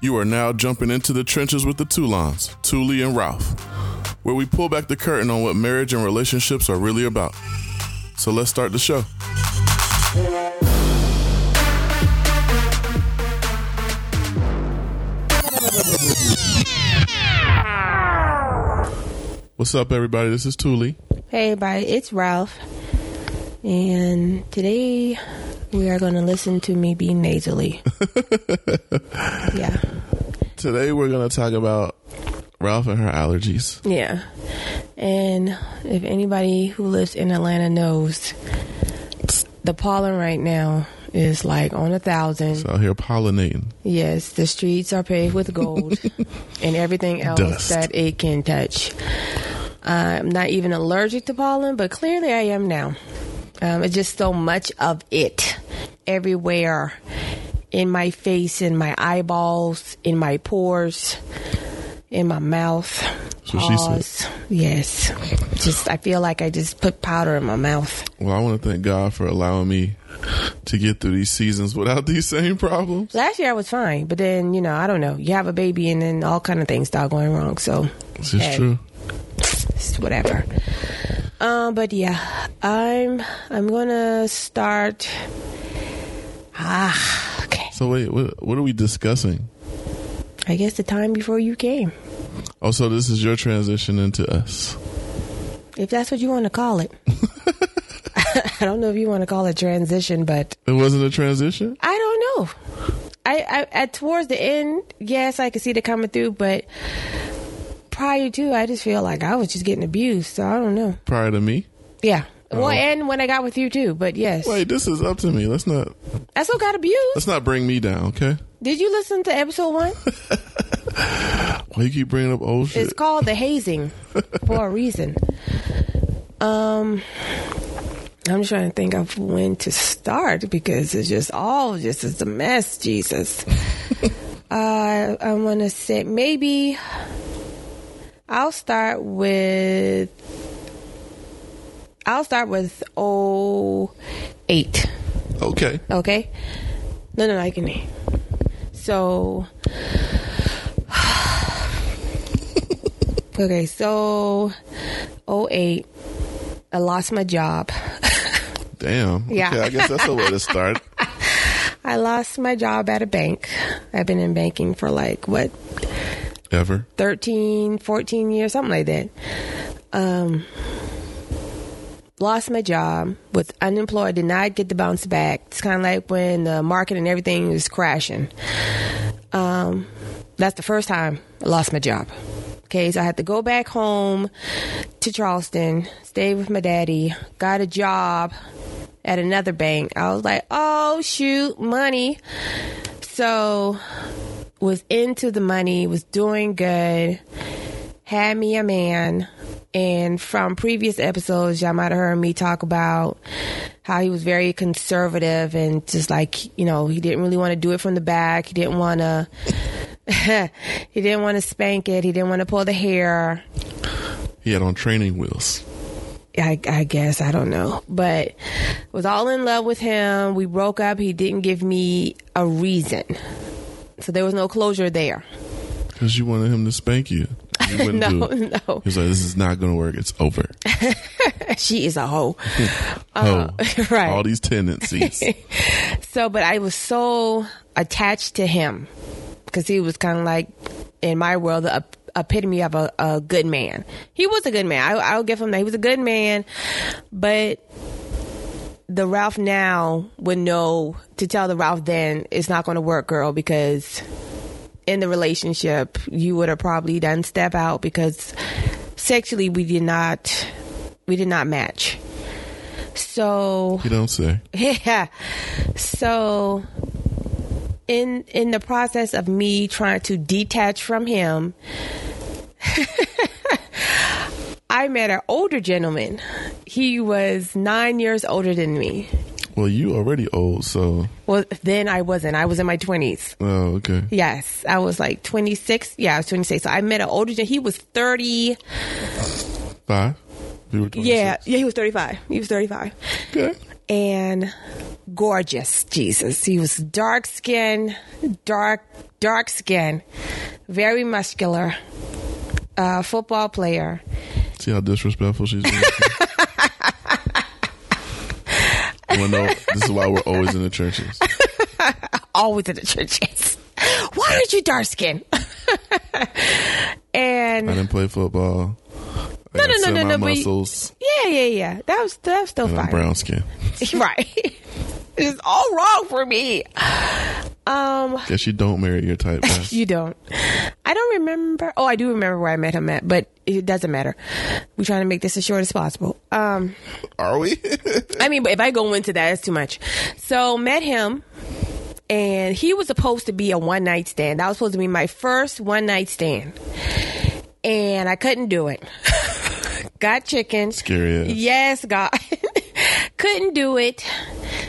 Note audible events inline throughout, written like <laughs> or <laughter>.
You are now jumping into the trenches with the Toulons, Touly and Ralph, where we pull back the curtain on what marriage and relationships are really about. So let's start the show. What's up, everybody? This is Touly. Hey, everybody, it's Ralph. And today we are going to listen to me be nasally. <laughs> yeah. Today we're going to talk about Ralph and her allergies. Yeah. And if anybody who lives in Atlanta knows, the pollen right now is like on a thousand. It's out here pollinating. Yes, the streets are paved with gold <laughs> and everything else Dust. that it can touch. I'm not even allergic to pollen, but clearly I am now. Um, it's just so much of it everywhere in my face, in my eyeballs, in my pores, in my mouth. So she said. Yes. Just, I feel like I just put powder in my mouth. Well, I want to thank God for allowing me to get through these seasons without <laughs> these same problems. Last year I was fine, but then, you know, I don't know. You have a baby and then all kind of things start going wrong. So This is Hey. true. it's whatever. Um, but yeah, I'm I'm gonna start. Ah. So wait, what, what are we discussing? I guess the time before you came, Oh, so this is your transition into us. if that's what you want to call it. <laughs> <laughs> I don't know if you want to call it transition, but It wasn't a transition. I don't know. I, I at towards the end, yes, I could see it coming through, but prior to, I just feel like I was just getting abused. So I don't know. Prior to me. Yeah. Well, Oh. and when I got with you too, but yes, Wait, this is up to me. Let's not I still got abused. let's not bring me down, okay? Did you listen to episode one? <laughs> Why you keep bringing up old shit? It's called the hazing for a reason. Um, I'm trying to think of when to start because it's just all just is a mess. Jesus. <laughs> uh, I want to say maybe I'll start with I'll start with oh eight. okay. Okay. No, no, no, I can. So. <sighs> okay, so 08, I lost my job. <laughs> Damn. Yeah. Okay, I guess that's a way to start. <laughs> I lost my job at a bank. I've been in banking for like, what, Ever. 13, 14 years, something like that. Um, lost my job, was unemployed, did not get the bounce back. It's kind of like when the market and everything is crashing. Um, that's the first time I lost my job. Okay, so I had to go back home to Charleston, stay with my daddy, got a job at another bank. I was like, oh shoot, money. So was into the money, was doing good, had me a man. And from previous episodes, y'all might have heard me talk about how he was very conservative and just like, you know, he didn't really want to do it from the back. He didn't want to, <laughs> he didn't want to spank it. He didn't want to pull the hair. He had on training wheels. I, I guess I don't know, but was all in love with him. We broke up. He didn't give me a reason, so there was no closure there. Because you wanted him to spank you. <laughs> You wouldn't No, do it. no, He was like, this is not going to work. It's over. <laughs> she is a hoe. oh, <laughs> right. all these tendencies. So, but I was so attached to him because he was kind of like, in my world, the epitome of a, a good man. He was a good man. I, I'll give him that. He was a good man, but the Ralph now would know to tell the Ralph then it's not going to work, girl, because in the relationship you would have probably done step out because sexually we did not we did not match. So you don't say. <laughs> yeah. So in in the process of me trying to detach from him, <laughs> I met an older gentleman. He was nine years older than me. Well, you already old, so. Well, then I wasn't. I was in my twenties. Oh, okay. Yes, I was like twenty six. Yeah, I was twenty six. So I met an older. He was thirty. Five? You were Yeah, yeah, he was 35. He was 35. Okay. And gorgeous, Jesus. He was dark skin, dark, dark skin, very muscular, uh, football player. See how disrespectful she's being. <laughs> well, no, this is why we're always in the trenches. <laughs> Always in the churches. Why aren't you dark skin? <laughs> and I didn't play football. I No, no, no, no, no, but- muscles. yeah, yeah, yeah. That was that was still and I'm fine. brown skin. <laughs> right. it's all wrong for me. Um, Guess you don't marry your type. You don't. I don't remember. Oh, I do remember where I met him at, but it doesn't matter. We're trying to make this as short as possible. Um, Are we? <laughs> I mean, but if I go into that, it's too much. So met him, and he was supposed to be a one night stand. That was supposed to be my first one night stand, and I couldn't do it. <laughs> Got chicken. Scary ass. Yes, God. <laughs> couldn't do it.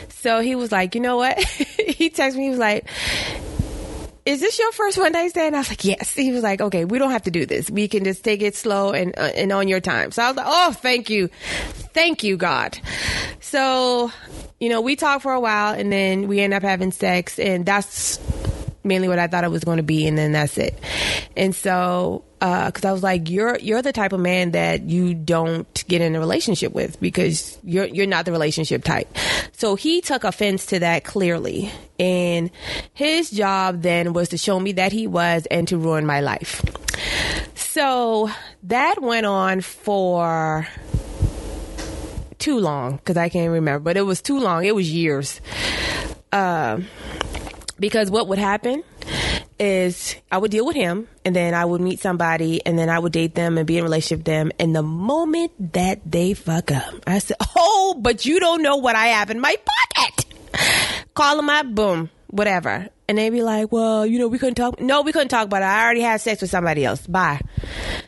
So he was like, you know what? he texted me. He was like, is this your first one night stand? I was like, yes. He was like, okay, we don't have to do this. We can just take it slow and uh, and on your time. So I was like, oh, thank you, thank you, God. So, you know, we talked for a while, and then we end up having sex, and that's mainly what I thought it was going to be, and then that's it. And so, because I was like, you're you're the type of man that you don't get in a relationship with because you're you're not the relationship type. So he took offense to that clearly, and his job then was to show me that he was and to ruin my life. So that went on for too long because I can't remember, but it was too long. It was years. Um, because what would happen is I would deal with him and then I would meet somebody and then I would date them and be in a relationship with them. And the moment that they fuck up, I said, Oh, but you don't know what I have in my pocket. Call them up, boom, whatever. And they'd be like, Well, you know, we couldn't talk. No, we couldn't talk about it. I already had sex with somebody else. Bye.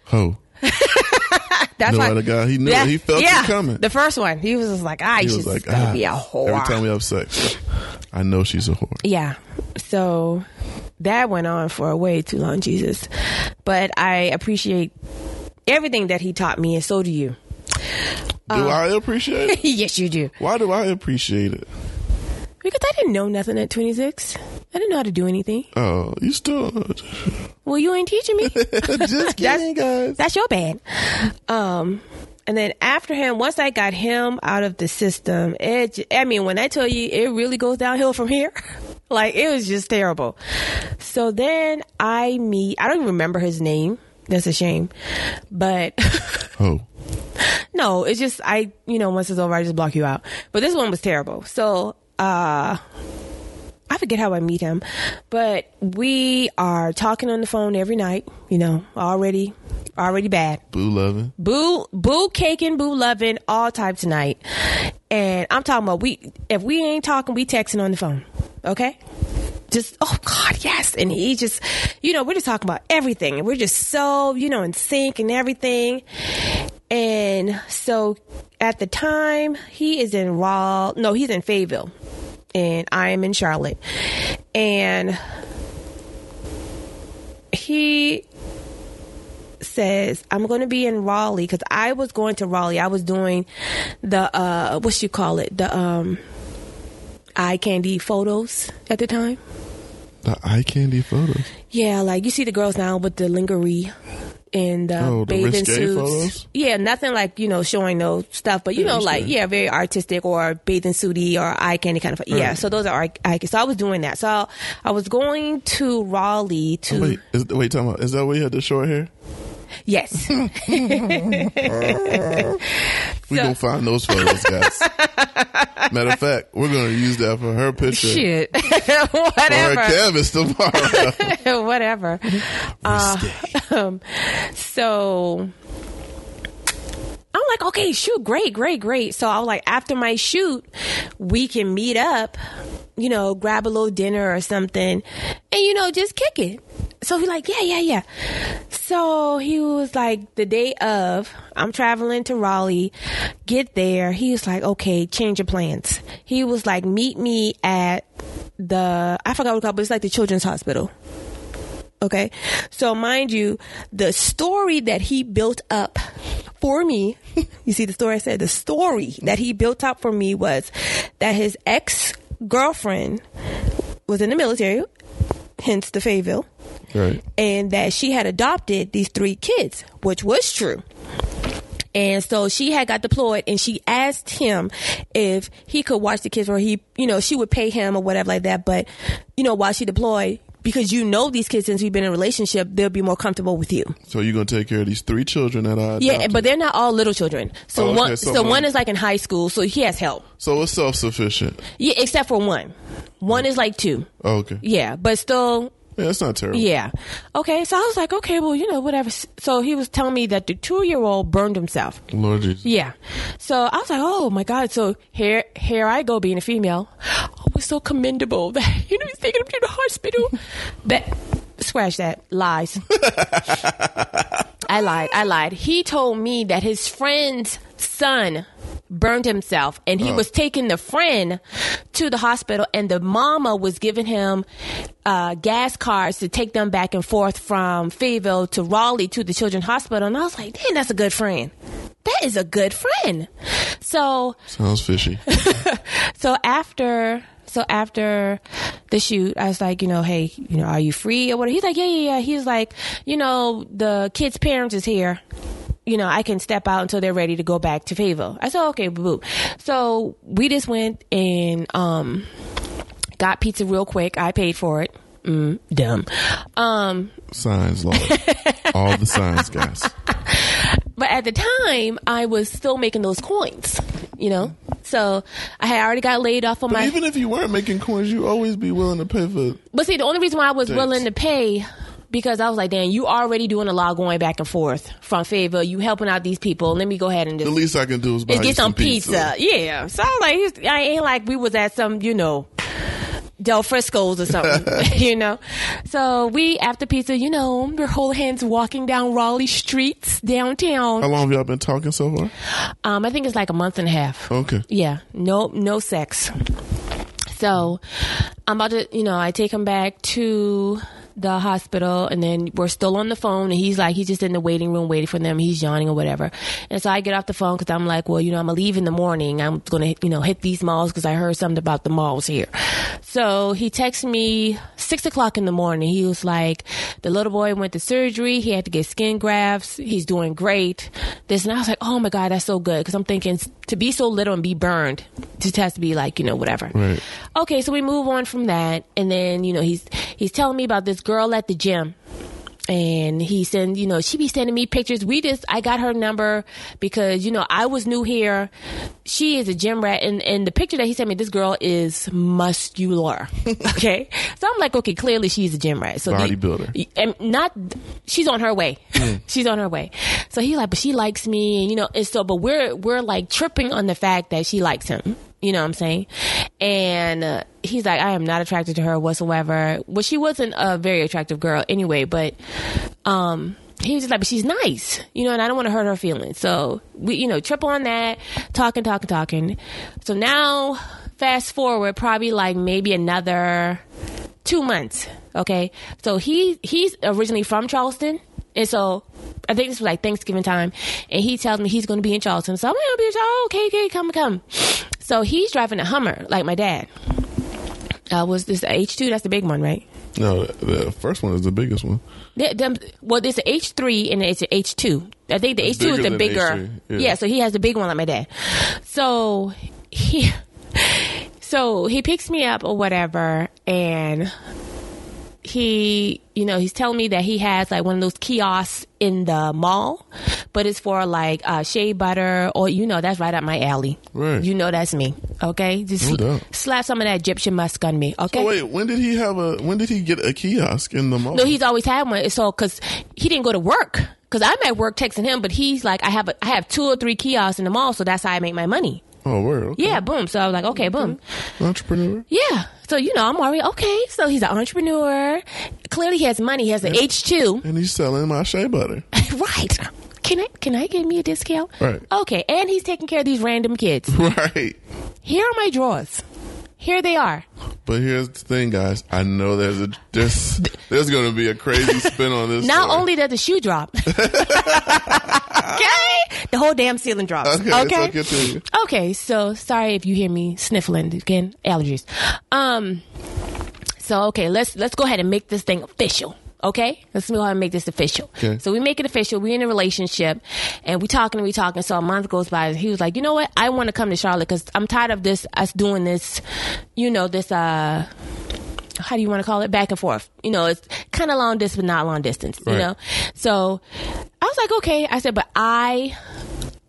Ho. <laughs> That's No why other guy. He knew it. He felt it yeah, coming. The first one, he was just like, "Ah, He she's like, gonna ah, be a whore." every time we have sex, I know she's a whore. Yeah. So that went on for a way too long, Jesus. But I appreciate everything that he taught me, and so do you. Do I appreciate it? <laughs> yes, you do. Why do I appreciate it? Because I didn't know nothing at 26. I didn't know how to do anything. Oh, you still Well, you ain't teaching me. <laughs> just <laughs> kidding, guys. That's your bad. Um, and then after him, once I got him out of the system, it, I mean, when I tell you it really goes downhill from here, <laughs> like it was just terrible. So then I meet, I don't even remember his name. That's a shame. But Oh, no, it's just, I, you know, once it's over, I just block you out. But this one was terrible. So, uh, I forget how I meet him, but we are talking on the phone every night, you know, already, already bad. boo loving. boo boo caking boo loving all types tonight. And i'm talking about we if we ain't talking we texting on the phone okay? Just oh god yes. And he just you know we're just talking about everything. And we're just so you know in sync and everything and so at the time he is in raw no he's in fayetteville and i am in charlotte and he says I'm going to be in Raleigh because I was going to Raleigh. I was doing the uh, what you call it, the um, eye candy photos at the time. The eye candy photos. Yeah, like you see the girls now with the lingerie and the Oh, bathing suits. photos? Yeah, nothing like you know showing no stuff, but you Yeah, know, like yeah, very artistic or bathing suity or eye candy kind of. Yeah, so those are eye. So I was doing that. So I was going to Raleigh to oh, Wait, is, wait, talking about is that where you had the short hair? Yes. <laughs> We gonna find those photos, guys. Matter of fact, we're gonna use that for her picture Shit. <laughs> for her Whatever. canvas tomorrow. <laughs> Whatever. Uh, um, so I'm like, okay, shoot, great, great, great. So I was like, after my shoot, we can meet up, you know, grab a little dinner or something, and you know, just kick it. So he like, yeah, yeah, yeah. So he was like, the day of, I'm traveling to Raleigh, get there. He was like, okay, change your plans. He was like, meet me at the, I forgot what it's called, but it's like the children's hospital. Okay. So mind you, the story that he built up for me, <laughs> you see the story I said, the story that he built up for me was that his ex girlfriend was in the military, hence the Fayetteville, Right. and that she had adopted these three kids, which was true. And so she had got deployed and she asked him if he could watch the kids or he, you know, she would pay him or whatever like that. But, you know, while she deployed, because you know these kids since we've been in a relationship, they'll be more comfortable with you. So you're gonna take care of these three children that I Yeah, but they're not all little children. So Oh, okay, one, so so, one- one is like in high school, so he has help. so it's self sufficient. Yeah, except for one. One is like two. Oh, okay. Yeah, but still, Yeah, that's not terrible. Yeah. Okay. So I was like, okay, well, you know, whatever. So he was telling me that the two year old burned himself. Lord Jesus. Yeah. So I was like, oh my God. So here, here I go being a female. Oh, it was so commendable that, <laughs> you know, he's taking him to the hospital. that, scratch that. Lies. <laughs> I lied. I lied. He told me that his friend's son burned himself and he Oh. was taking the friend to the hospital and the mama was giving him uh, gas cards to take them back and forth from Fayetteville to Raleigh to the children's hospital and I was like, dang, that's a good friend. That is a good friend. So Sounds fishy. <laughs> so after so after the shoot, I was like, you know, hey, you know, are you free or what? He's like, yeah, yeah, yeah. He's like, you know, the kid's parents is here. You know, I can step out until they're ready to go back to Fayetteville. I said, okay, boo. So we just went and um got pizza real quick. I paid for it. Mm, dumb. Um, signs, Lord. <laughs> All the signs, guys. but at the time, I was still making those coins. You know, so I had already got laid off on But my. even if you weren't making coins, you always be willing to pay for. But see, the only reason why I was willing to pay because I was like, Dan, you already doing a lot going back and forth from Fayetteville. You helping out these people. Let me go ahead and The just, least I can do is buy get some pizza. Yeah. So I was like, I ain't like we was at some, you know, Del Frisco's or something, <laughs> <laughs> you know. So we after pizza, you know, we're holding hands walking down Raleigh streets downtown. How long have y'all been talking so far? Um, I think it's like a month and a half. Okay. Yeah, no, no sex. So I'm about to, you know, I take him back to the hospital and then we're still on the phone and he's like, he's just in the waiting room waiting for them. He's yawning or whatever. And so I get off the phone because I'm like, well, you know, I'm to leave in the morning. I'm going to, you know, hit these malls because I heard something about the malls here. So he texts me six o'clock in the morning. He was like, the little boy went to surgery. He had to get skin grafts. He's doing great. This and I was like, oh my God, that's so good. Cause I'm thinking to be so little and be burned just has to be like, you know, whatever. Right. Okay. So we move on from that. And then, you know, he's, he's telling me about this girl at the gym. And he send you know she be sending me pictures. We just i got her number because you know i was new here. She is a gym rat. And, and the picture that he sent me this girl is muscular. <laughs> Okay? So i'm like okay clearly she's a gym rat. So the- Bodybuilder. and not she's on her way. Mm. <laughs> She's on her way. So he's like but she likes me and you know and so but we're we're like tripping on the fact that she likes him you know what i'm saying and uh, he's like i am not attracted to her whatsoever well she wasn't a very attractive girl anyway but um he was just like, but she's nice, you know, and I don't want to hurt her feelings. So we, you know, triple on that, talking, talking, talking. So now, fast forward, probably like maybe another two months. Okay, so he he's originally from Charleston, and so I think this was like Thanksgiving time, and he tells me he's going to be in Charleston. So I'm going to be in Charleston. Oh, okay, okay, come, come. So he's driving a Hummer like my dad. Uh, was this H two? That's the big one, right? No, the the first one is the biggest one. The, them, well, there's an H three and it's an H two. I think the H two is the bigger. Yeah. yeah, so he has the big one like my dad. So he, <laughs> so he picks me up or whatever, and he, you know, he's telling me that he has like one of those kiosks in the mall, but it's for like uh, shea butter or you know that's right up my alley. Right. You know that's me. Okay, just No slap some of that Egyptian musk on me. Okay. So wait, when did he have a? When did he get a kiosk in the mall? No, he's always had one. So because he didn't go to work. Because I'm at work texting him, but he's like, I have a, I have two or three kiosks in the mall, so that's how I make my money. Oh, word. Okay. Yeah, boom. So I was like, okay, boom. Entrepreneur. Yeah. So you know, I'm already okay. So he's an entrepreneur. Clearly, he has money. He has an H two. And he's selling my shea butter. <laughs> right. Can I can I get me a discount? Right. Okay. And he's taking care of these random kids. <laughs> right. Here are my drawers. Here they are. But here's the thing, guys. I know there's a there's there's going to be a crazy spin on this. Not story. only does the shoe drop. <laughs> okay, the whole damn ceiling drops. Okay, Okay. so continue. Okay, so sorry if you hear me sniffling again, allergies. Um, so okay, let's let's go ahead and make this thing official. Okay, let's go ahead and make this official. Okay. So we make it official. We're in a relationship, and we talking and we talking. So a month goes by, and he was like, "You know what? I want to come to Charlotte because I'm tired of this us doing this. You know this uh." How do you want to call it? Back and forth. You know, it's kind of long distance, but not long distance. You know, so I was like, okay. I said, but I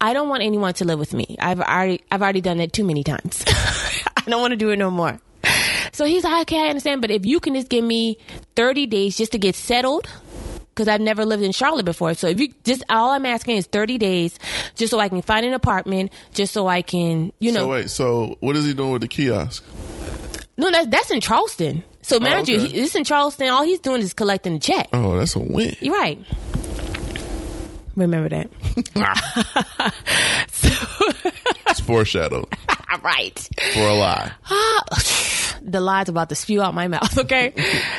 I don't want anyone to live with me. I've already I've already done it too many times. <laughs> I don't want to do it no more. So he's like, okay, I understand, but if you can just give me 30 days just to get settled, because I've never lived in Charlotte before. So if you just all I'm asking is 30 days, just so I can find an apartment, just so I can, you know, So wait, so what is he doing with the kiosk? no, that's that's in Charleston. So oh, mind you, okay. he, this in Charleston. All he's doing is collecting the check. Oh, that's a win. You're right. Remember that. <laughs> <laughs> <laughs> It's foreshadowed All <laughs> right. for a lie. <gasps> the lies about to spew out my mouth, <laughs> okay?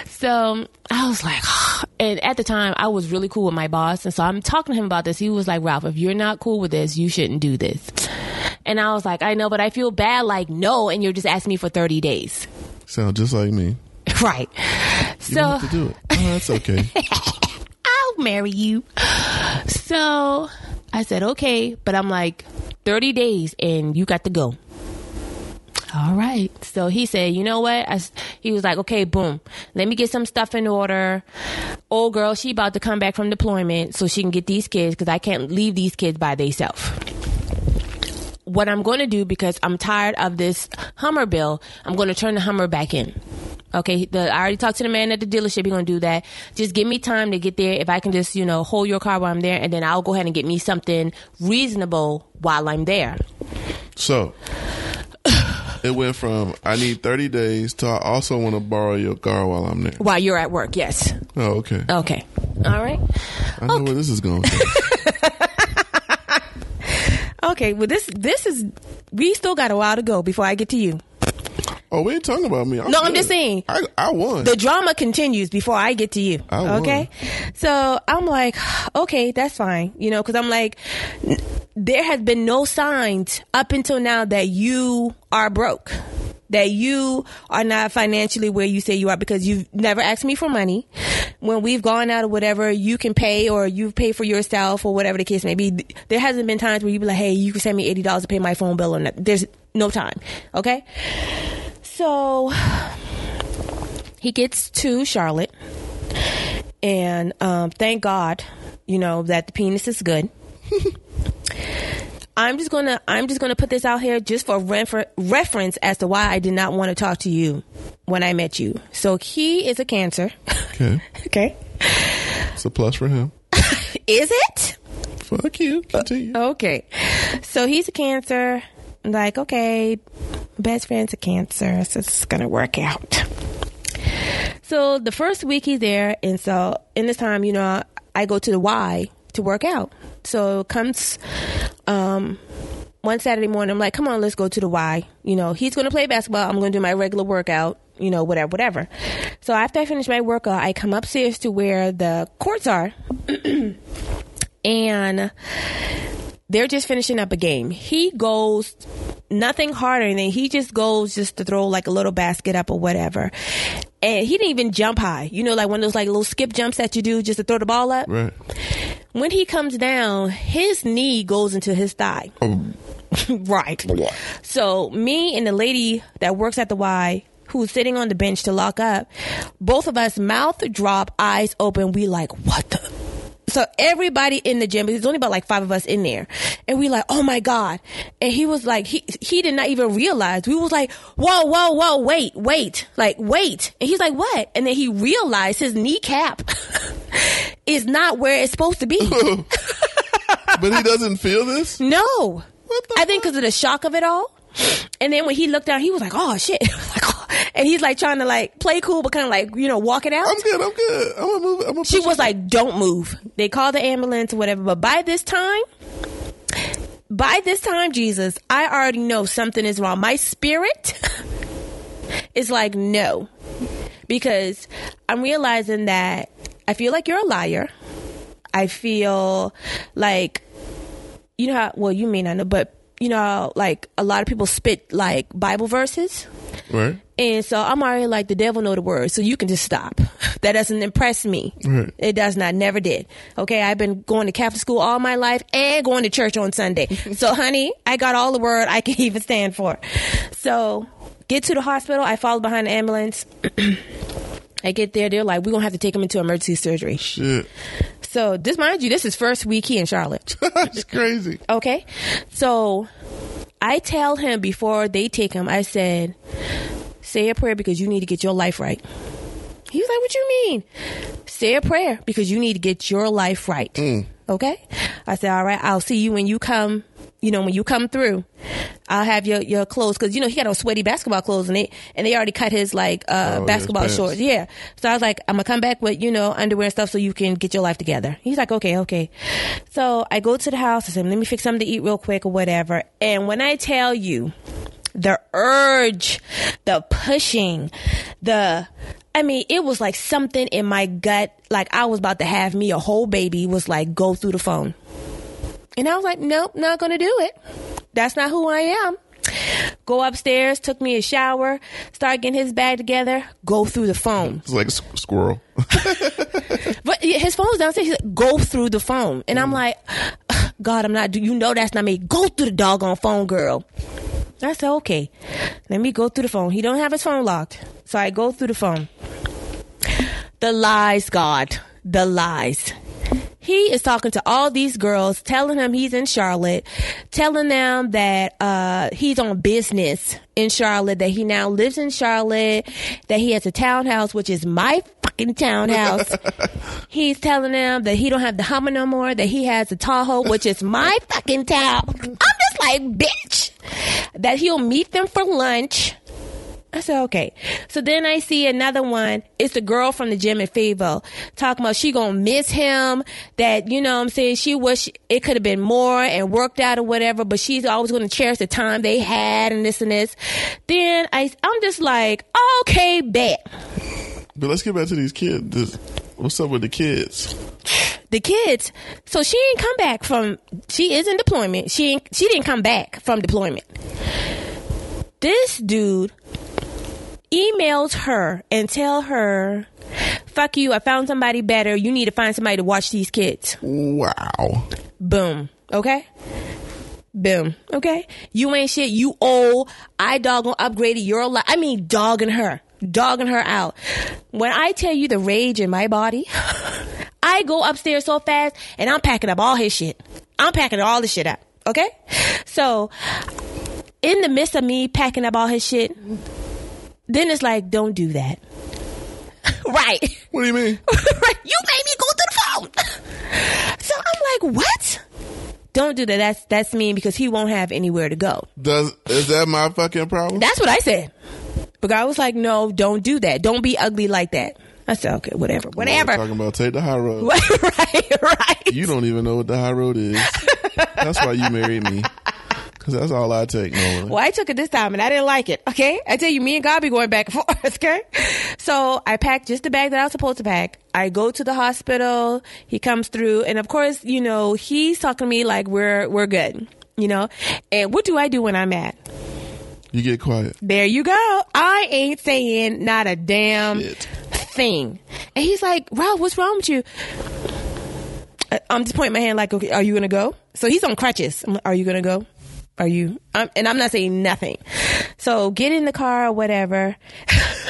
so I was like, <sighs> and at the time I was really cool with my boss. And so I'm talking to him about this. He was like, Ralph, if you're not cool with this, you shouldn't do this. And I was like, I know, but I feel bad. Like, no. And you're just asking me for 30 days. Sound just like me. <laughs> right. You don't So have to do it. Oh, that's okay. I'll marry you. So I said, okay. But I'm like, 30 days and you got to go. All right. So he said, you know what? I he was like, okay, boom. Let me get some stuff in order. Old girl, she about to come back from deployment so she can get these kids because I can't leave these kids by themselves. What I'm going to do because I'm tired of this Hummer bill, I'm going to turn the Hummer back in. Okay, the, I already talked to the man at the dealership. He's gonna do that. Just give me time to get there. If I can just, you know, hold your car while I'm there, and then I'll go ahead and get me something reasonable while I'm there. So it went from I need 30 days to I also want to borrow your car while I'm there. While you're at work, yes. Oh, okay. Okay. All right. I know where this is going. Okay. <laughs> Well, this this is we still got a while to go before I get to you. Oh, we ain't talking about me. No, I'm just saying. I, I won. The drama continues before I get to you. I won. Okay. So I'm like, okay, that's fine. You know, because I'm like, there has been no signs up until now that you are broke. That you are not financially where you say you are because you've never asked me for money. When we've gone out or whatever, you can pay or you pay for yourself or whatever the case may be. There hasn't been times where you be like, hey, you can send me eighty dollars to pay my phone bill or not. There's no time. Okay. So he gets to Charlotte, and um, thank God, you know that the penis is good. <laughs> I'm just gonna I'm just gonna put this out here just for refer- reference as to why I did not want to talk to you when I met you. So he is a cancer. okay. <laughs> okay, It's a plus for him. <laughs> is it? Fuck you. Continue. Okay, so he's a cancer. Like okay, best friend's a cancer, so it's gonna work out. So the first week he's there, and so in this time, you know, I go to the Y to work out. So comes um, one Saturday morning, I'm like, come on, let's go to the Y. You know, he's to play basketball. I'm to do my regular workout. You know, whatever, whatever. So after I finish my workout, I come upstairs to where the courts are, <clears throat> and they're just finishing up a game. He goes nothing harder than he just goes just to throw like a little basket up or whatever. And he didn't even jump high. You know, like one of those like little skip jumps that you do just to throw the ball up. Right. When he comes down, his knee goes into his thigh. Oh, <laughs> right. So me and the lady that works at the Y who's sitting on the bench to lock up, both of us mouth drop, eyes open, we like, what the so everybody in the gym, there's only about like five of us in there. And we like, oh my God. And he was like, he, he did not even realize. We was like, whoa, whoa, whoa, wait, wait, like, wait. And he's like, what? And then he realized his kneecap <laughs> is not where it's supposed to be. <laughs> but he doesn't feel this? no. What the I think because of the shock of it all. And then when he looked down, he was like, oh shit. <laughs> like. And he's like trying to like play cool, but kind of like, you know, walk it out. I'm good. I'm good. I'm gonna move. I'm gonna She was it. like, "Don't move." They called the ambulance or whatever. But by this time, by this time, Jesus, I already know something is wrong. My spirit <laughs> is like, no, because I'm realizing that I feel like you're a liar. I feel like you know how, well, you may not know, but you know, like a lot of people spit like Bible verses. Right. And so I'm already like the devil know the word, so you can just stop. <laughs> That doesn't impress me. Right. It does not, never did. Okay, I've been going to Catholic school all my life and going to church on Sunday. <laughs> so, honey, I got all the word I can <laughs> even stand for. So, get to the hospital. I follow behind the ambulance. <clears throat> I get there. They're like, we're gonna have to take him into emergency surgery. Shit. So, this mind you, this is first week he in Charlotte. <laughs> That's crazy. Okay. So I tell him before they take him, I said, say a prayer because you need to get your life right. He was like, what you mean? Say a prayer because you need to get your life right. Mm. Okay. I said, all right, I'll see you when you come. You know, when you come through, I'll have your, your clothes because you know he got on sweaty basketball clothes and they and they already cut his like uh, Oh, basketball shorts. Yeah. So I was like, I'm gonna come back with, you know, underwear and stuff so you can get your life together. He's like, okay, okay. So I go to the house. I said, let me fix something to eat real quick or whatever. And when I tell you the urge, the pushing, the, I mean, it was like something in my gut, like I was about to have me a whole baby was like, go through the phone. And I was like, nope, not gonna do it. That's not who I am. Go upstairs, took me a shower, start getting his bag together, go through the phone. It's like squirrel. <laughs> But his phone's downstairs. He's like, go through the phone. And I'm mm. like, God, I'm not, do you know that's not me? Go through the doggone phone, girl. I said, okay, let me go through the phone. He don't have his phone locked. So I go through the phone. The lies, God, the lies. He is talking to all these girls, telling them he's in Charlotte, telling them that uh, he's on business in Charlotte, that he now lives in Charlotte, that he has a townhouse, which is my fucking townhouse. <laughs> he's telling them that he don't have the Hummer no more, that he has a Tahoe, which is my fucking town. I'm just like, bitch. That he'll meet them for lunch. I said, okay. So then I see another one. It's the girl from the gym in Fayetteville talking about she gonna miss him. That, you know what I'm saying? She wish it could have been more and worked out or whatever, but she's always gonna cherish the time they had and this and this. Then I, I'm just like, okay, bet. But let's get back to these kids. What's up with the kids? The kids. So she ain't come back from, she is in deployment. She ain't, she didn't come back from deployment. This dude emails her and tell her, fuck you, I found somebody better. You need to find somebody to watch these kids. Wow. Boom. Okay? Boom. Okay? You ain't shit. You old. I doggone upgraded your life. I mean, dogging her. Dogging her out. When I tell you the rage in my body, <laughs> I go upstairs so fast and I'm packing up all his shit. I'm packing all the shit up. Okay? So, in the midst of me packing up all his shit, then it's like, don't do that. <laughs> right. What do you mean? <laughs> right. You made me go to the phone. <laughs> so I'm like, what? Don't do that. That's that's mean because he won't have anywhere to go. Does is that my fucking problem? That's what I said. But I was like, no, don't do that. Don't be ugly like that. I said, okay, whatever, We're whatever. talking about take the high road. right, right. You don't even know what the high road is. That's why you married me. Cause that's all I take, Nolan. Well, I took it this time and I didn't like it. Okay. I tell you, me and God be going back and <laughs> forth. Okay. So I packed just the bag that I was supposed to pack. I go to the hospital. He comes through. And of course, you know, he's talking to me like we're, we're good, you know, and what do I do when I'm mad? You get quiet. There you go. I ain't saying not a damn Shit. thing. And he's like, Ralph, what's wrong with you? I'm just pointing my hand like, okay, are you going to go? So he's on crutches. I'm like, are you going to go? Are you? I'm, and I'm not saying nothing. So get in the car or whatever.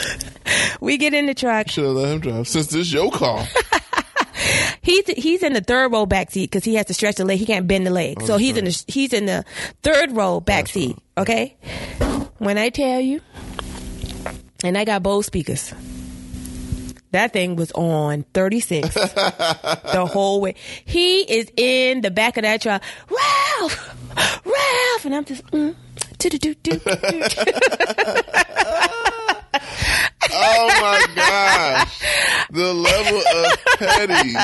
<laughs> we get in the truck. Should have let him drive. Since this is your car. <laughs> He's he's in the third row back seat because he has to stretch the leg. He can't bend the leg. so he's in the he's in the third row back seat. Okay. When I tell you, and I got both speakers. That thing was on 36 <laughs> the whole way. He is in the back of that truck. Ralph, Ralph, and I'm just. Mm. <laughs> Oh my gosh. The level of petty.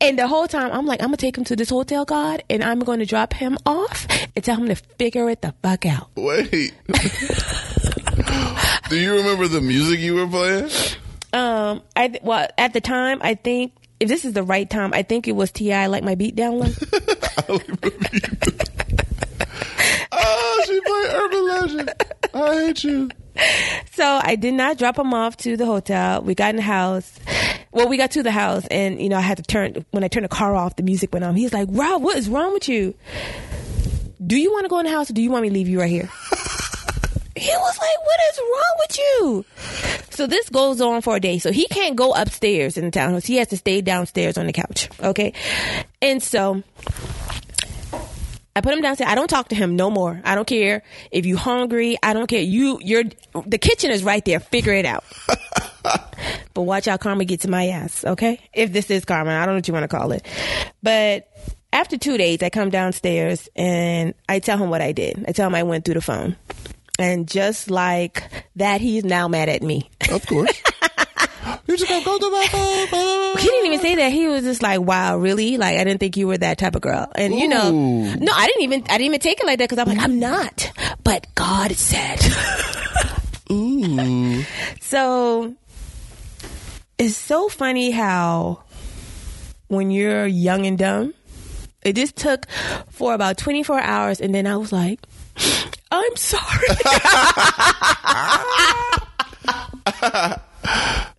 And the whole time, I'm like, I'm gonna take him to this hotel, God, and I'm gonna drop him off and tell him to figure it the fuck out. Wait. <laughs> Do you remember the music you were playing? Um, I well at the time, I think if this is the right time, I think it was T.I. like my beat down <laughs> low. she played Urban Legend. I hate you. So I did not drop him off to the hotel. We got in the house. Well, we got to the house, and you know, I had to turn when I turned the car off. The music went on. He's like, "Rob, what is wrong with you? Do you want to go in the house, or do you want me to leave you right here?" <laughs> he was like, "What is wrong with you?" So this goes on for a day. So he can't go upstairs in the townhouse. He has to stay downstairs on the couch. Okay, and so I put him downstairs. I don't talk to him no more. I don't care if you hungry. I don't care. You, you're the kitchen is right there. Figure it out. <laughs> but watch out, karma gets to my ass. Okay, if this is karma, I don't know what you want to call it. But after two days, I come downstairs and I tell him what I did. I tell him I went through the phone, and just like that, he's now mad at me. Of course. <laughs> You just gonna go to my <laughs> phone. He didn't even say that. He was just like, "Wow, really? Like, I didn't think you were that type of girl." And you know, Ooh. no, I didn't even, I didn't even take it like that because I'm like, I'm not. But God said. Ooh. <laughs> Mm. <laughs> so it's so funny how when you're young and dumb, it just took for about 24 hours, and then I was like, <gasps> "I'm sorry."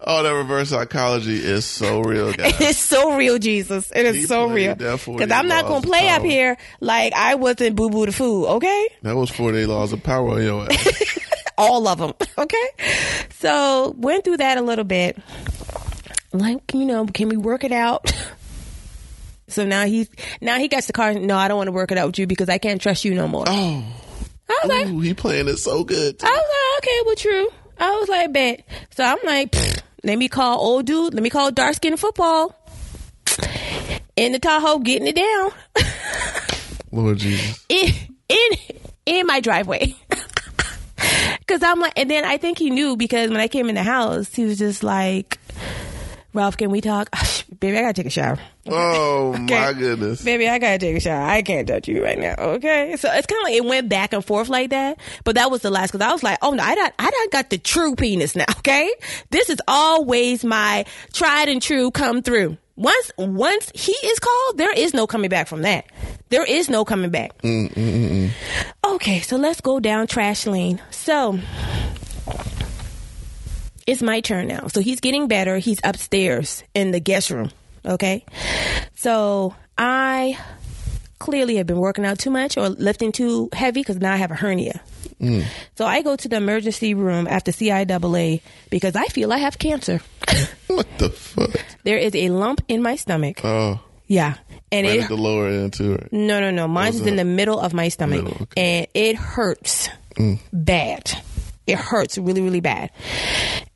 Oh, that reverse psychology is so real, <laughs> guys. It's so real, Jesus. It is He so real. Because I'm not gonna play up here like I wasn't boo boo the fool. okay? That was 48 laws of power on your ass. <laughs> All of them, okay? So went through that a little bit. Like, you know, can we work it out? <laughs> So now he's now he gets the car. No, I don't want to work it out with you because I can't trust you no more. Oh, I was like, he playing it so good. I was like, okay, well, true. I was like, bet. So I'm like, pfft, let me call old dude. Let me call dark skin football in the Tahoe, getting it down. <laughs> Lord Jesus. in in in my driveway. <laughs> Cause I'm like, and then I think he knew because when I came in the house, he was just like, "Ralph, can we talk?" <laughs> Baby, I gotta take a shower. Oh <laughs> my goodness. Baby, I gotta take a shower. I can't touch you right now. Okay, so it's kind of like it went back and forth like that. But that was the last because I was like, "Oh no, I got I done got the true penis now." <laughs> Okay, this is always my tried and true come through. Once once he is called, there is no coming back from that. There is no coming back. Mm, mm, mm, okay, so let's go down trash lane. So it's my turn now. So he's getting better. He's upstairs in the guest room. Okay. So I clearly have been working out too much or lifting too heavy because now I have a hernia. So I go to the emergency room after CIAA because I feel I have cancer. <laughs> What the fuck? there is a lump in my stomach. Oh, Yeah. And right it at the lower end too. Right? no, no, no. Mine's in the middle of my stomach, Middle, okay. Mm. and it hurts bad. It hurts really, really bad.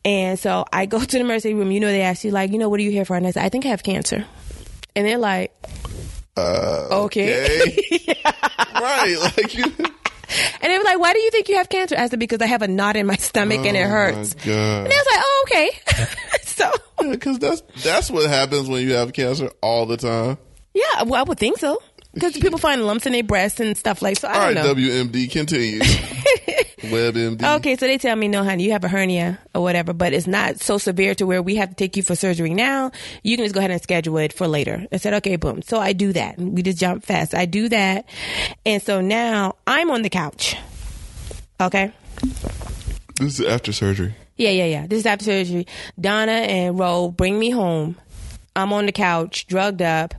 And so I go <laughs> to the emergency room. You know, they ask you like, you know, what are you here for? And I say, I think I have cancer. And they're like, Uh, okay. okay. <laughs> Right, like you. <laughs> And they were like, why do you think you have cancer? I said, because I have a knot in my stomach and it Oh, hurts. My God. And I was like, oh, okay. so Because that's that's what happens when you have cancer all the time. yeah, well, I would think so. Because people find lumps in their breasts and stuff like so. I All right, don't know. WMD continue. WebMD. Okay, so they tell me, no, honey, you have a hernia or whatever, but it's not so severe to where we have to take you for surgery now. You can just go ahead and schedule it for later. I said, okay, boom. So I do that. We just jump fast. I do that. And so now I'm on the couch. Okay. This is after surgery. Yeah, yeah, yeah. This is after surgery. Donna and Ro bring me home. I'm on the couch, drugged up.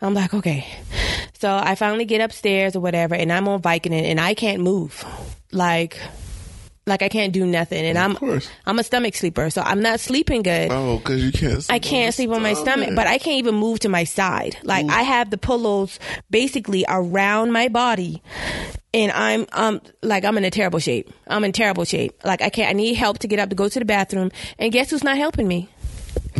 I'm like, okay. So I finally get upstairs or whatever, and I'm on Vicodin, and I can't move. Like, like I can't do nothing, and I'm course. I'm a stomach sleeper, so I'm not sleeping good. Oh, because you can't. I can't sleep on my stomach, but I can't even move to my side. Like I have the pillows basically around my body, and I'm um like I'm in a terrible shape. I'm in terrible shape. Like I can't. I need help to get up to go to the bathroom, and guess who's not helping me?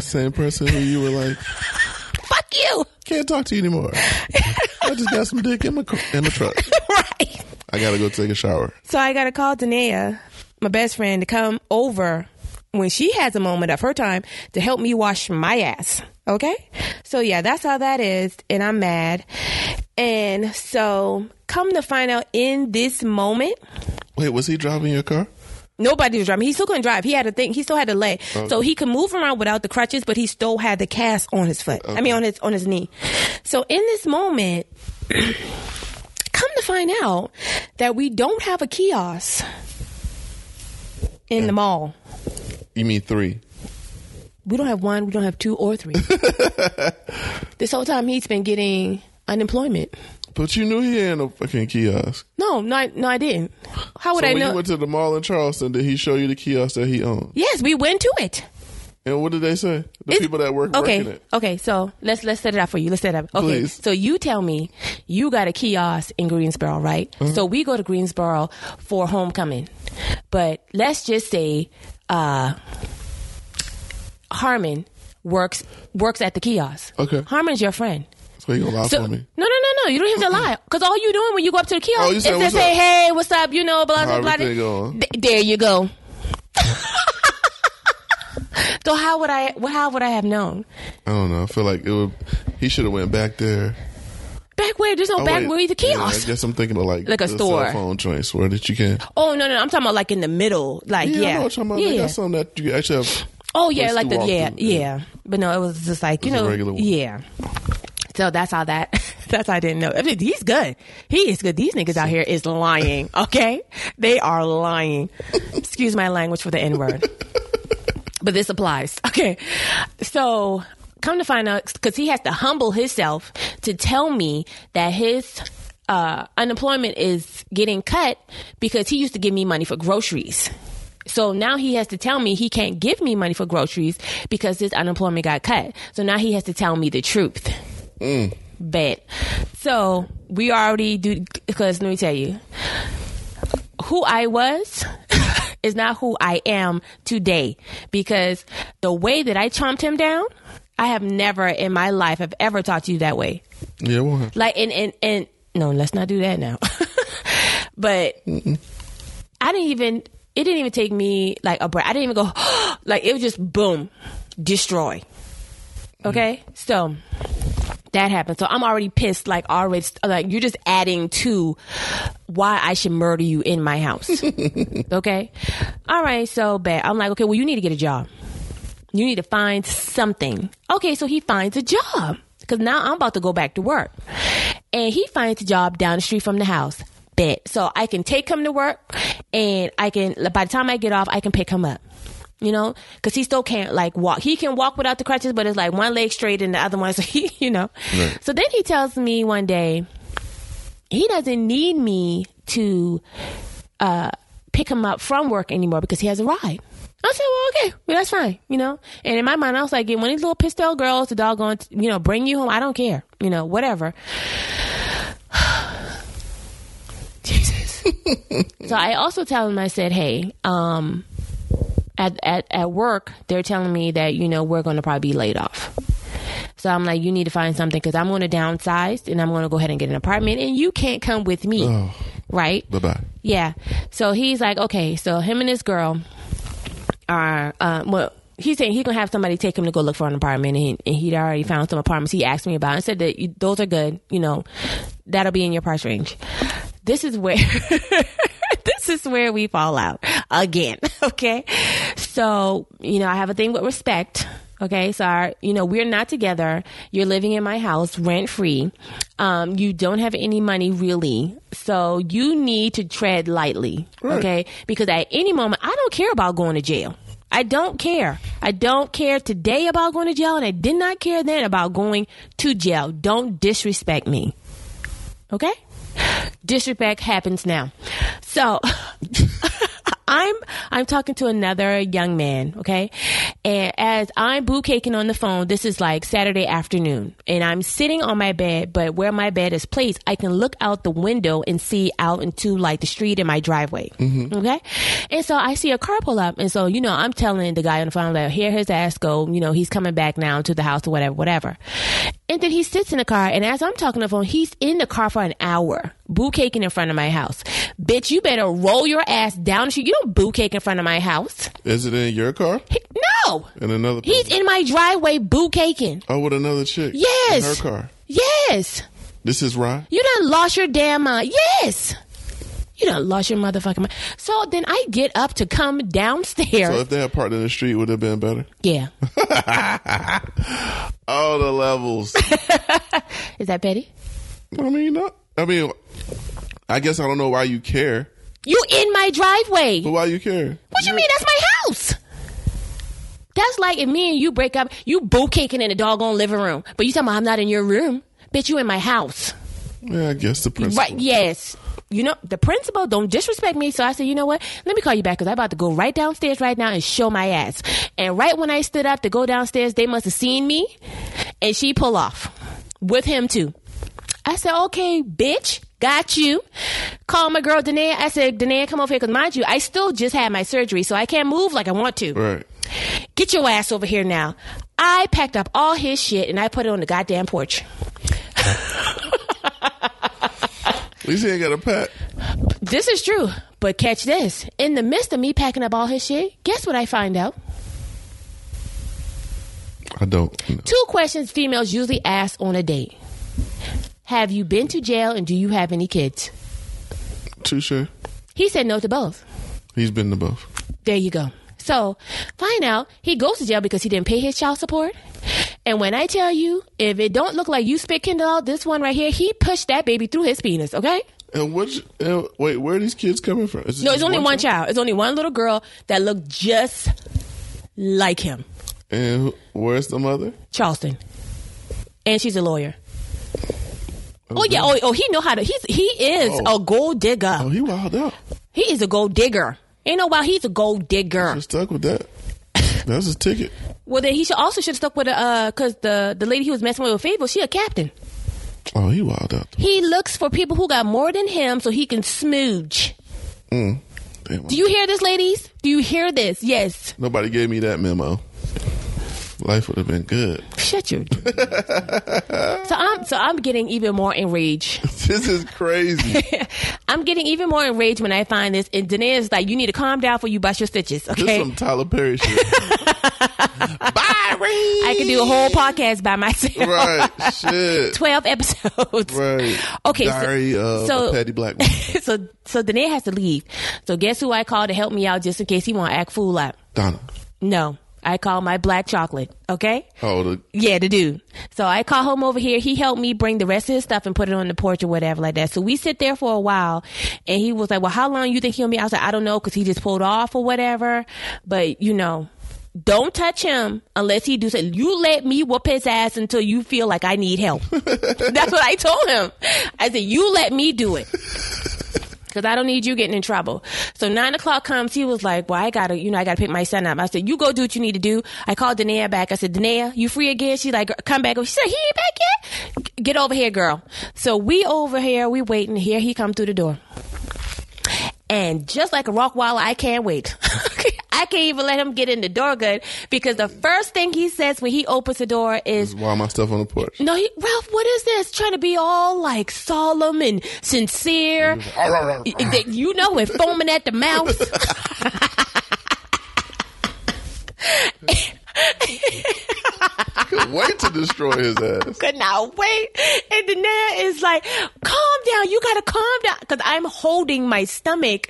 The same person who you were like, <laughs> Fuck you! can't talk to you anymore. <laughs> I just got some dick in my in the truck. right. I gotta go take a shower. So I got to call Danae, my best friend, to come over when she has a moment of her time to help me wash my ass. Okay? So yeah, that's how that is. And I'm mad. And so come to find out in this moment, Wait, was he driving your car? Nobody was driving. He still couldn't drive. He had a thing. He still had a leg, so he could move around without the crutches, but he still had the cast on his foot. I mean, on his on his knee. So in this moment, <clears throat> come to find out that we don't have a kiosk in the mall. You mean three? We don't have one, we don't have two or three. <laughs> this whole time he's been getting unemployment. But you knew he had no fucking kiosk. No, no, I, no, I didn't. How would so I when know? you went to the mall in Charleston, did he show you the kiosk that he owned? yes, we went to it. And what did they say? The It's- people that work working okay, it. okay. So let's let's set it up for you. Let's set it up. Okay, Please. so you tell me you got a kiosk in Greensboro, right? Uh-huh. So we go to Greensboro for homecoming, but let's just say uh, Harmon works works at the kiosk. Okay. Harmon's your friend. So he gonna lie So for me. no, no, no. You don't have to lie because all you doing when you go up to the kiosk Oh, is to say, up?" "Hey, what's up?" You know, blah blah blah. Th- there you go. <laughs> so how would I? How would I have known? I don't know. I feel like it would. He should have went back there. Back where? There's no Oh, back wait. where the Yeah. I guess I'm thinking of like Like a store. cell phone joints where that you can. oh no, no, I'm talking about like in the middle, like Yeah, yeah, I know what you're talking about. Yeah. got something that you actually have. Oh yeah, like the yeah, yeah, yeah. But no, it was just like you know, regular one. yeah. So that's how that. <laughs> That's I didn't know. I mean, he's good. He is good. These niggas out here is lying. <laughs> Okay, they are lying. Excuse my language for the n word, but this applies. <laughs> Okay, so come to find out, because he has to humble himself to tell me that his uh, unemployment is getting cut because he used to give me money for groceries. So now he has to tell me he can't give me money for groceries because his unemployment got cut. So now he has to tell me the truth. Bet. So we already do because let me tell you, who I was <laughs> is not who I am today because the way that I chomped him down, I have never in my life have ever talked to you that way. Yeah, happened? Like and and and no, let's not do that now. <laughs> but I didn't even. It didn't even take me like a breath. I didn't even go <gasps> like it was just boom, destroy. Okay, so that happened. So I'm already pissed. Like already, like you're just adding to why I should murder you in my house. <laughs> okay, all right. So bad. I'm like, okay, well, you need to get a job. You need to find something. Okay, so he finds a job because now I'm about to go back to work, and he finds a job down the street from the house. Bet. So I can take him to work, and I can. By the time I get off, I can pick him up. You know, because he still can't like walk. He can walk without the crutches, but it's like one leg straight and the other one. <laughs> So he, you know. Right. So then he tells me one day he doesn't need me to uh, pick him up from work anymore because he has a ride. I said, well, okay, well, that's fine, you know. And in my mind, I was like, one of these little pistol girls, the doggone, you know, bring you home, I don't care, you know, whatever. <sighs> Jesus. <laughs> so I also tell him, I said, hey, um, at, at, at work, they're telling me that, you know, we're going to probably be laid off. So I'm like, you need to find something because I'm going to downsize and I'm going to go ahead and get an apartment and you can't come with me. Right? Bye bye. Yeah. So he's like, okay, so him and this girl are, uh, well, he's saying he's gonna have somebody take him to go look for an apartment, and, he, and he'd already found some apartments. He asked me about and said that those are good. You know, that'll be in your price range. This is where. <laughs> this is where we fall out again. <laughs> <laughs> Okay. So, you know, I have a thing with respect. Okay. So, our, you know, we're not together. You're living in my house rent free. Um, you don't have any money really. So you need to tread lightly. Okay. Because at any moment, I don't care about going to jail. I don't care. I don't care today about going to jail, and I did not care then about going to jail. Don't disrespect me. Okay? Disrespect happens now. So <laughs> I'm I'm talking to another young man, okay? And as I'm boo caking on the phone, this is like Saturday afternoon, and I'm sitting on my bed, but where my bed is placed, I can look out the window and see out into like the street in my driveway. Mm-hmm. Okay? And so I see a car pull up, and so you know, I'm telling the guy on the phone like, here his ass go, you know, he's coming back now to the house or whatever, whatever. And then he sits in the car, and as I'm talking on the phone, he's in the car for an hour, boo caking in front of my house. Bitch, you better roll your ass down the street. You boo cake in front of my house. Is it in your car? He- no, In another? he's in my driveway boo caking. oh, with another chick. Yes. In her car. Yes, This is right. you done lost your damn mind. Yes, you done lost your motherfucking mind. So then I get up to come downstairs. So if they had parked in the street, would it have been better? yeah, <laughs> All the levels. <laughs> is that petty? I mean, not. I mean, I guess I don't know why you care. You in my driveway. But why you care? What you mean? That's my house. That's like if me and you break up, you both kicking in the doggone living room. But you talking about I'm not in your room. Bitch, you in my house. Yeah, I guess the principal. Right, yes. You know, the principal don't disrespect me. So I said, you know what? Let me call you back because I'm about to go right downstairs right now and show my ass. And right when I stood up to go downstairs, they must have seen me and she pull off with him too. I said, okay, bitch, got you. Call my girl Danae. I said, Danae, come over here because mind you, I still just had my surgery, so I can't move like I want to. Right. Get your ass over here now. I packed up all his shit and I put it on the goddamn porch. At least he ain't got a pet. This is true, but catch this. In the midst of me packing up all his shit, guess what I find out? I don't. know. Two questions females usually ask on a date Have you been to jail and do you have any kids? Touche. He said no to both. He's been to both. There you go. So find out he goes to jail because he didn't pay his child support. And when I tell you, if it don't look like you spit Kindle out, this one right here, he pushed that baby through his penis. Okay. And what? And wait, where are these kids coming from? Is No, it's only one child. It's only one little girl that looked just like him, And where's the mother? Charleston, and she's a lawyer. Oh yeah. Oh, oh he know how to. He's he is Oh. a gold digger. Oh, he wild out. He is a gold digger. Ain't no while he's a gold digger. Stuck with that. That's his ticket. Well, then he should also should have stuck with a uh, cause the the lady he was messing with with Fayetteville, she a captain. Oh, he wild out. He looks for people who got more than him so he can smooch. Mm. Damn, Do you hear this, ladies? Do you hear this? Yes. nobody gave me that memo. Life would have been good. Shut your. <laughs> so I'm so I'm getting even more enraged. <laughs> This is crazy. <laughs> I'm getting even more enraged when I find this. And Danae is like, "You need to calm down before you bust your stitches." This Okay. some Tyler Perry shit. Bye, I can do a whole podcast by myself. Right. Shit. Twelve episodes. Right. Okay, so- Diary so- a petty black so so Danae has to leave. So guess who I called to help me out just in case he want to act fool up? Donna. No, I call my black chocolate. Okay. Oh, the, Yeah, the dude. So I call him over here. He helped me bring the rest of his stuff and put it on the porch or whatever like that. So we sit there for a while, and he was like, "Well, how long you think he'll be?" I was like, "I don't know," because he just pulled off or whatever. But you know. Don't touch him unless he do something. You let me whoop his ass until you feel like I need help. <laughs> That's what I told him. I said, you let me do it. Cause I don't need you getting in trouble. So nine o'clock comes, he was like, well, I gotta, you know, I gotta pick my son up. I said, you go do what you need to do. I called Danae back. I said, Danae, you free again? She's like, come back. She said, he ain't back yet? Get over here, girl. So we over here, we waiting. Here he come through the door. And just like a rock wall, I can't wait. <laughs> I can't even let him get in the door good because the first thing he says when he opens the door is, why my stuff on the porch? no, he, Ralph, what is this? Trying to be all like solemn and sincere. You know, and foaming at the mouth. <laughs> <laughs> Couldn't wait to destroy his ass. Could not wait. And Danae is like, calm down. You gotta calm down. Cause I'm holding my stomach,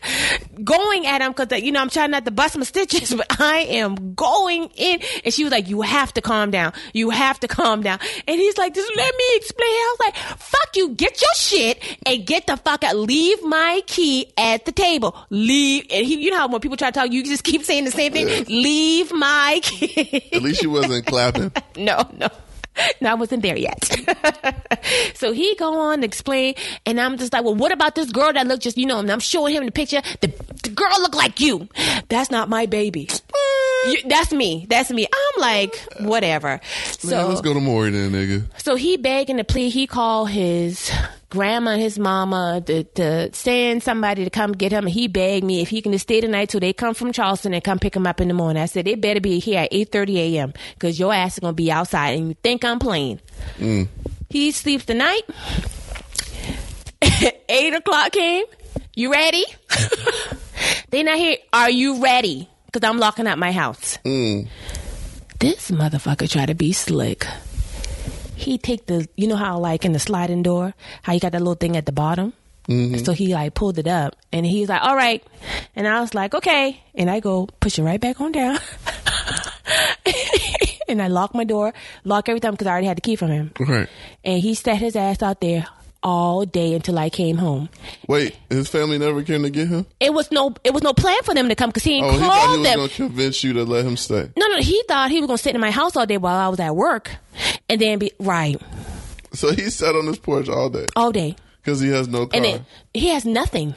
going at him. Cause, you know, I'm trying not to bust my stitches, <laughs> but I am going in. And she was like, you have to calm down. You have to calm down. And he's like, just let me explain. I was like, fuck you. Get your shit and get the fuck out. Leave my key at the table. Leave. And he, you know how when people try to talk, you just keep saying the same thing. Leave my key. <laughs> At least she wasn't clapping. <laughs> no, no. No, I wasn't there yet. <laughs> so he go on to explain, and I'm just like, well, what about this girl that looked just, you know, and I'm showing him the picture. The, the girl look like you. That's not my baby. You, that's me. That's me. I'm like, whatever. So Man, let's go to Maury then, nigga. so he begging to plea. He called his grandma and his mama to, to send somebody to come get him. He begged me if he can just stay the night till they come from Charleston and come pick him up in the morning. I said, they better be here at 8.30 a.m. because your ass is going to be outside and you think I'm playing. Mm. He sleeps the night. <laughs> 8 o'clock came. You ready? <laughs> they not here. Are you ready? Because I'm locking up my house. Mm. This motherfucker try to be slick. He take the you know how like in the sliding door how you got that little thing at the bottom? Mm-hmm. So he like pulled it up and he's like all right. And i was like okay. And i go push it right back on down. <laughs> And i lock my door lock everything because i already had the key from him. Right. and he sat his ass out there all day until I came home. Wait, his family never came to get him? It was no, it was no plan for them to come because he Oh, he thought he was them. going to convince you to let him stay. no, no, he thought he was gonna sit in my house all day while I was at work, and then be right So he sat on his porch all day all day, because he has no car. and then he has nothing.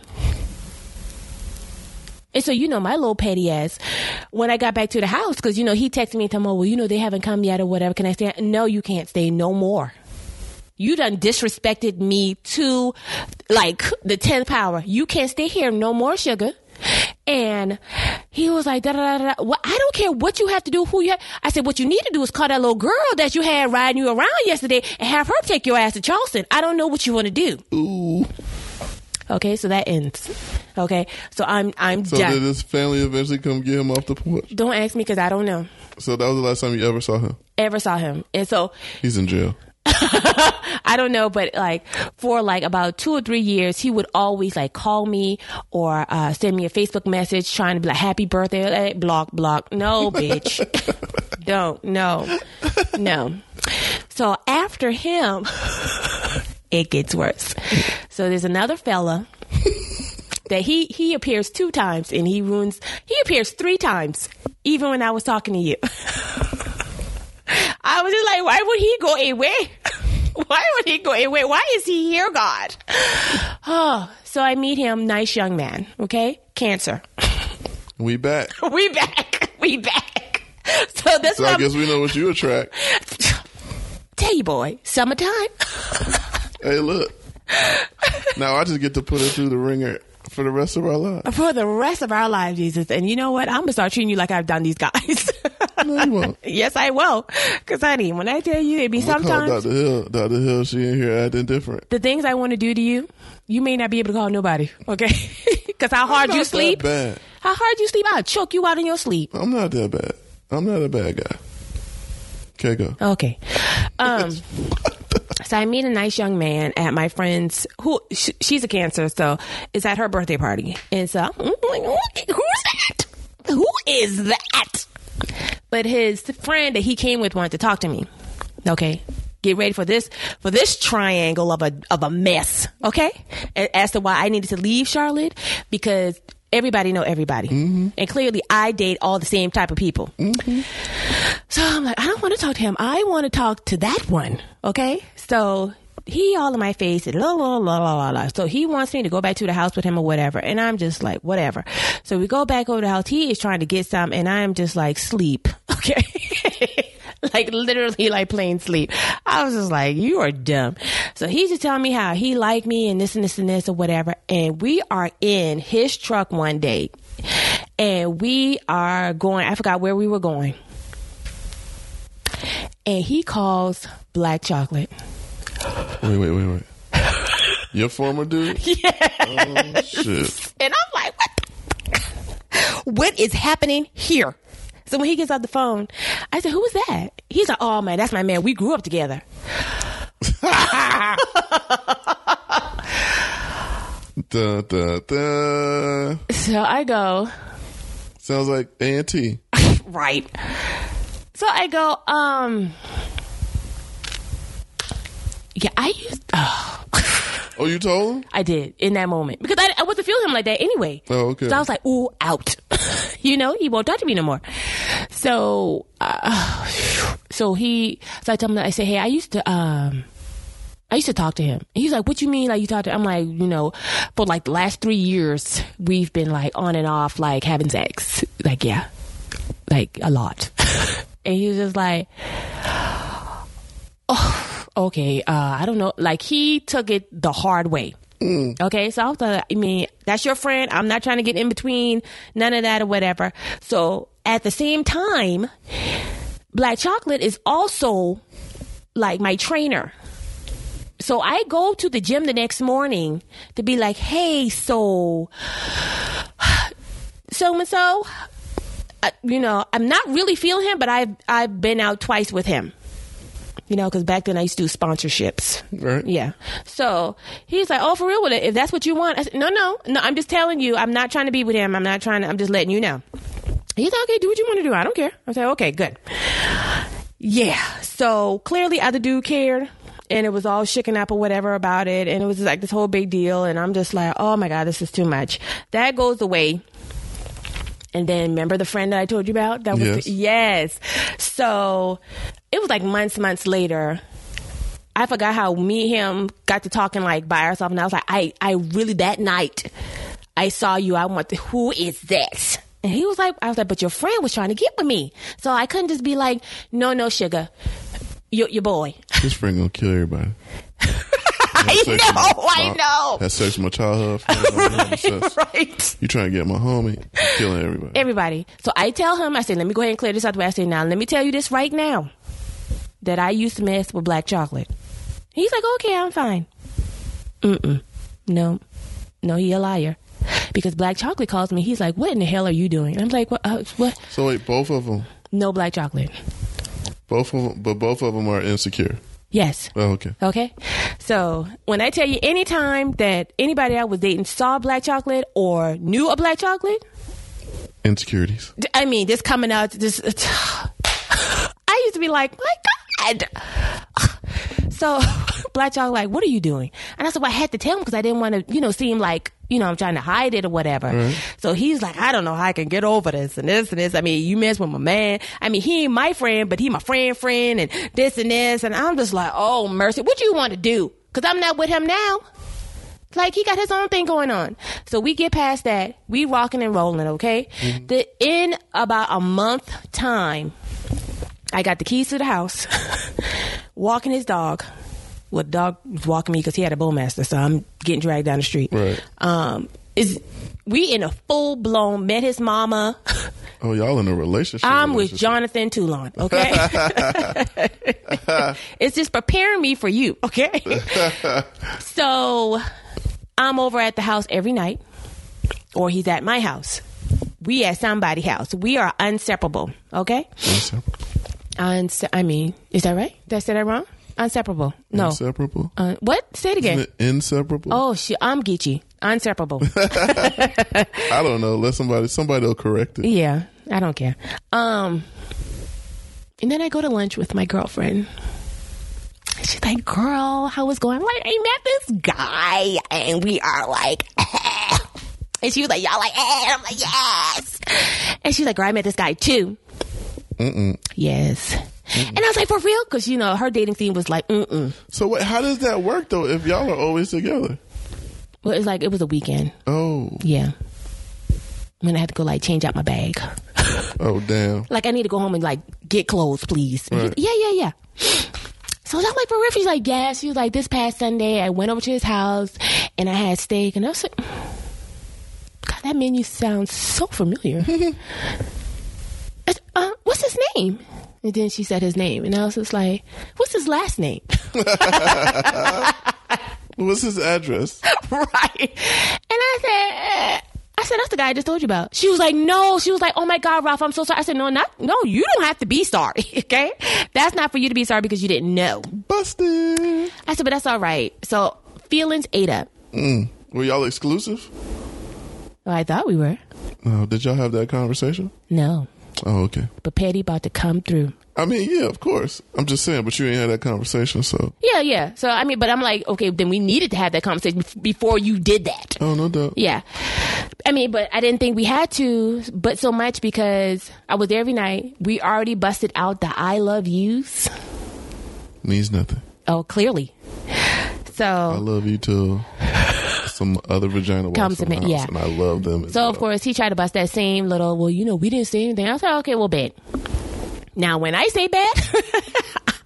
And so, you know, my little petty ass, when I got back to the house, because, you know, he texted me and told me, well, you know, they haven't come yet or whatever. Can I stay? No, you can't stay no more. You done disrespected me to like the 10th power. You can't stay here no more, sugar. And he was like, da da da da. Well, I don't care what you have to do, who you have. I said, what you need to do is call that little girl that you had riding you around yesterday and have her take your ass to Charleston. I don't know what you want to do. Ooh. Okay, so that ends. Okay, so I'm I'm So done. did his family eventually come get him off the porch? Don't ask me because I don't know. So that was the last time you ever saw him? Ever saw him, and so He's in jail. <laughs> I don't know, but like for like about two or three years, he would always like call me or uh, send me a Facebook message trying to be like, "Happy birthday!" Like, block, block. No, <laughs> bitch, <laughs> don't. No, no. So after him, it gets worse. So there's another fella that he he appears two times and he ruins. He appears three times, even when I was talking to you. I was just like, why would he go away? <laughs> why would he go away? Why is he here, God? <sighs> Oh, so I meet him, nice young man, okay? Cancer. We back. <laughs> we back. <laughs> We back. So that's So I I'm, guess we know what you attract. tell you, boy, summertime. Hey, look. Now I just get to put it through the ringer for the rest of our lives. For the rest of our lives, Jesus. And you know what? I'm gonna start treating you like I've done these guys. No, you won't. <laughs> yes, I will. Cause honey, when I tell you, it be sometimes Dr. Hill, Dr. Hill, she in here acting different. the things I want to do to you, you may not be able to call nobody, okay? <laughs> Because how hard you sleep, bad. how hard you sleep, I'll choke you out in your sleep. I'm not that bad. I'm not a bad guy. Okay, go. Okay. Um, <laughs> so I meet a nice young man at my friend's, who sh- she's a cancer, so it's at her birthday party. And so I'm like, "Who- who's that? Who is that? But his friend that he came with wanted to talk to me. Okay. Get ready for this for this triangle of a of a mess. Okay, as to why I needed to leave Charlotte because everybody know everybody, mm-hmm. and clearly I date all the same type of people. Mm-hmm. So I'm like, I don't want to talk to him. I want to talk to that one. Okay. So he all in my face and la la la la la la. So he wants me to go back to the house with him or whatever. And I'm just like, whatever. So we go back over to the house. He is trying to get some and I'm just like, sleep. Okay. <laughs> like literally like plain sleep. I was just like, you are dumb. So he's just telling me how he liked me and this and this and this or whatever. And we are in his truck one day and we are going, I forgot where we were going and he calls black chocolate. Wait, wait, wait, wait. Your former dude? <laughs> Yeah. Oh, shit. And I'm like, what? what is happening here? So when he gets off the phone, I said, who was that? He's like, oh man, that's my man. We grew up together. Da, da, da. So I go, Sounds like A&T. <laughs> right. So I go, um, yeah, I used, oh. <laughs> Oh, you told him? I did in that moment because I, I wasn't feeling him like that anyway. Oh, okay. So I was like, ooh, out. <laughs> you know, he won't talk to me no more. So, uh, <sighs> so he, so I tell him that I say, hey, I used to, um, I used to talk to him. He's like, what you mean? Like you talked to, I'm like, you know, for like the last three years, we've been like on and off, like having sex. Like, yeah, like a lot. <laughs> and he was just like, oh, okay, uh, I don't know. Like he took it the hard way. Okay, so I was like, I mean, that's your friend. I'm not trying to get in between none of that or whatever. So at the same time, Black Chocolate is also like my trainer. So I go to the gym the next morning to be like, hey, so, so and so, you know, I'm not really feeling him, but I've I've been out twice with him. You know, because back then I used to do sponsorships. Right. Yeah. So he's like, "Oh, for real with it? If that's what you want?" I said, "No, no, no. I'm just telling you. I'm not trying to be with him. I'm not trying to. I'm just letting you know." He's like, "Okay, do what you want to do. I don't care." I said, "Okay, good." Yeah. So clearly, other dude cared. and it was all shaken up or whatever about it, and it was like this whole big deal, and I'm just like, oh my god, this is too much. That goes away. And then remember the friend that I told you about? That was Yes. yes. So it was like months, months later. I forgot how me and him got to talking like by ourselves, and I was like, I, I really that night I saw you. I want to, who is this? And he was like, I was like, but your friend was trying to get with me, so I couldn't just be like, no, no, sugar, your your boy. This friend gonna kill everybody. <laughs> I Had sex with know, my- I know. Had sex with my childhood friend. <laughs> Sex. right. You trying to get my homie? Killing everybody. Everybody. So I tell him, I say, let me go ahead and clear this out the way. I say, now let me tell you this right now that I used to mess with black chocolate. He's like, okay, I'm fine. Mm-mm. No. No, he a liar. Because black chocolate calls me. He's like, what in the hell are you doing? I'm like, what? Uh, what? so wait, both of them, No black chocolate. both of them, but both of them are insecure. Yes. Oh, okay. Okay. So when I tell you anytime that anybody I was dating saw black chocolate or knew a black chocolate, Insecurities. I mean, this coming out, this. <sighs> I used to be like, my God. So <laughs> Black Child like, what are you doing? And I said, well, I had to tell him because I didn't want to, you know, seem like, you know, I'm trying to hide it or whatever. Mm-hmm. So he's like, I don't know how I can get over this and this and this. I mean, you mess with my man. I mean, he ain't my friend, but he my friend, friend, and this and this. And I'm just like, oh mercy, what you want to do? Because I'm not with him now. Like he got his own thing going on. So we get past that. We rocking and rolling, okay? Mm-hmm. The in about a month time, I got the keys to the house, <laughs> walking his dog. Well, the dog was walking me because he had a bullmastiff, so I'm getting dragged down the street. Right. Um, is we in a full blown met his mama. Oh, y'all in a relationship? I'm with. Jonathan Toulon, okay? <laughs> <laughs> it's just preparing me for you, okay? so I'm over at the house every night, or he's at my house. We at somebody's house. We are inseparable, okay? Unse- I mean, is that right? Did I say that wrong? Inseparable. No. Inseparable. Uh, what? Say it again. Isn't it Inseparable. Oh, shit. I'm Geechee. Inseparable. <laughs> I don't know. Let somebody somebody will correct it. Yeah, I don't care. Um, and then I go to lunch with my girlfriend. She's like, "Girl, how was going?" I'm like, I met this guy, and we are like, <laughs> and she was like, "Y'all like?" Eh? I'm like, "Yes." And she's like, "Girl, I met this guy too." Mm-mm. Yes. And I was like, "For real?" Because you know her dating scene was like, "Mm." So wait, how does that work though? If y'all are always together? Well, it's like it was a weekend. Oh, Yeah. When I had to go like change out my bag. <laughs> oh, damn. like I need to go home and like get clothes, please. He- Right. yeah, yeah, yeah. So I'm like, for real? She's like, yeah. She was like, this past Sunday, I went over to his house and I had steak, and I was like, God, that menu sounds so familiar. <laughs> Uh, what's his name? And then she said his name, and I was just like, what's his last name? <laughs> What's his address? right. And I said, eh. I said, that's the guy I just told you about. She was like, no. She was like, oh my God, Ralph, I'm so sorry. I said, no, not, no, you don't have to be sorry. <laughs> Okay. That's not for you to be sorry because you didn't know. Busted. I said, but that's all right. So feelings ate up. Mm. Were y'all exclusive? Well, I thought we were. Oh, did y'all have that conversation? No. Oh, okay. But Patty about to come through. I mean, yeah, of course. I'm just saying, but you ain't had that conversation, so. Yeah, yeah. So, I mean, but I'm like, okay, then we needed to have that conversation before you did that. Oh, no doubt. Yeah. I mean, but I didn't think we had to, but so much because I was there every night. We already busted out the I love yous. Means nothing. Oh, clearly. So I love you till some other vagina Comes to me, yeah. and I love them. so of course he tried to bust that same little, well, you know, we didn't say anything. I said, okay, well, bet. Now, when I say bet,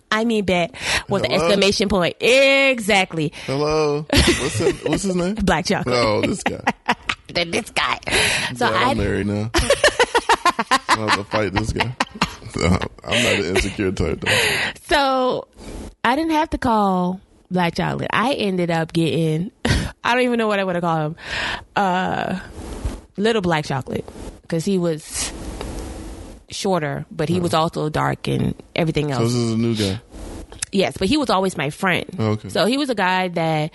<laughs> I mean bet with an exclamation point. Exactly. Hello. What's his, what's his name? <laughs> Black chocolate. Oh, this guy. <laughs> Then this guy. So I'm married now. I have to fight this guy. I'm not an insecure type though. So I didn't have to call Black Chocolate. I ended up getting, I don't even know what I would have called him, uh, Little Black Chocolate. Because he was shorter, but he was also dark and everything else. So this is a new guy. Yes, but he was always my friend. Okay. So he was a guy that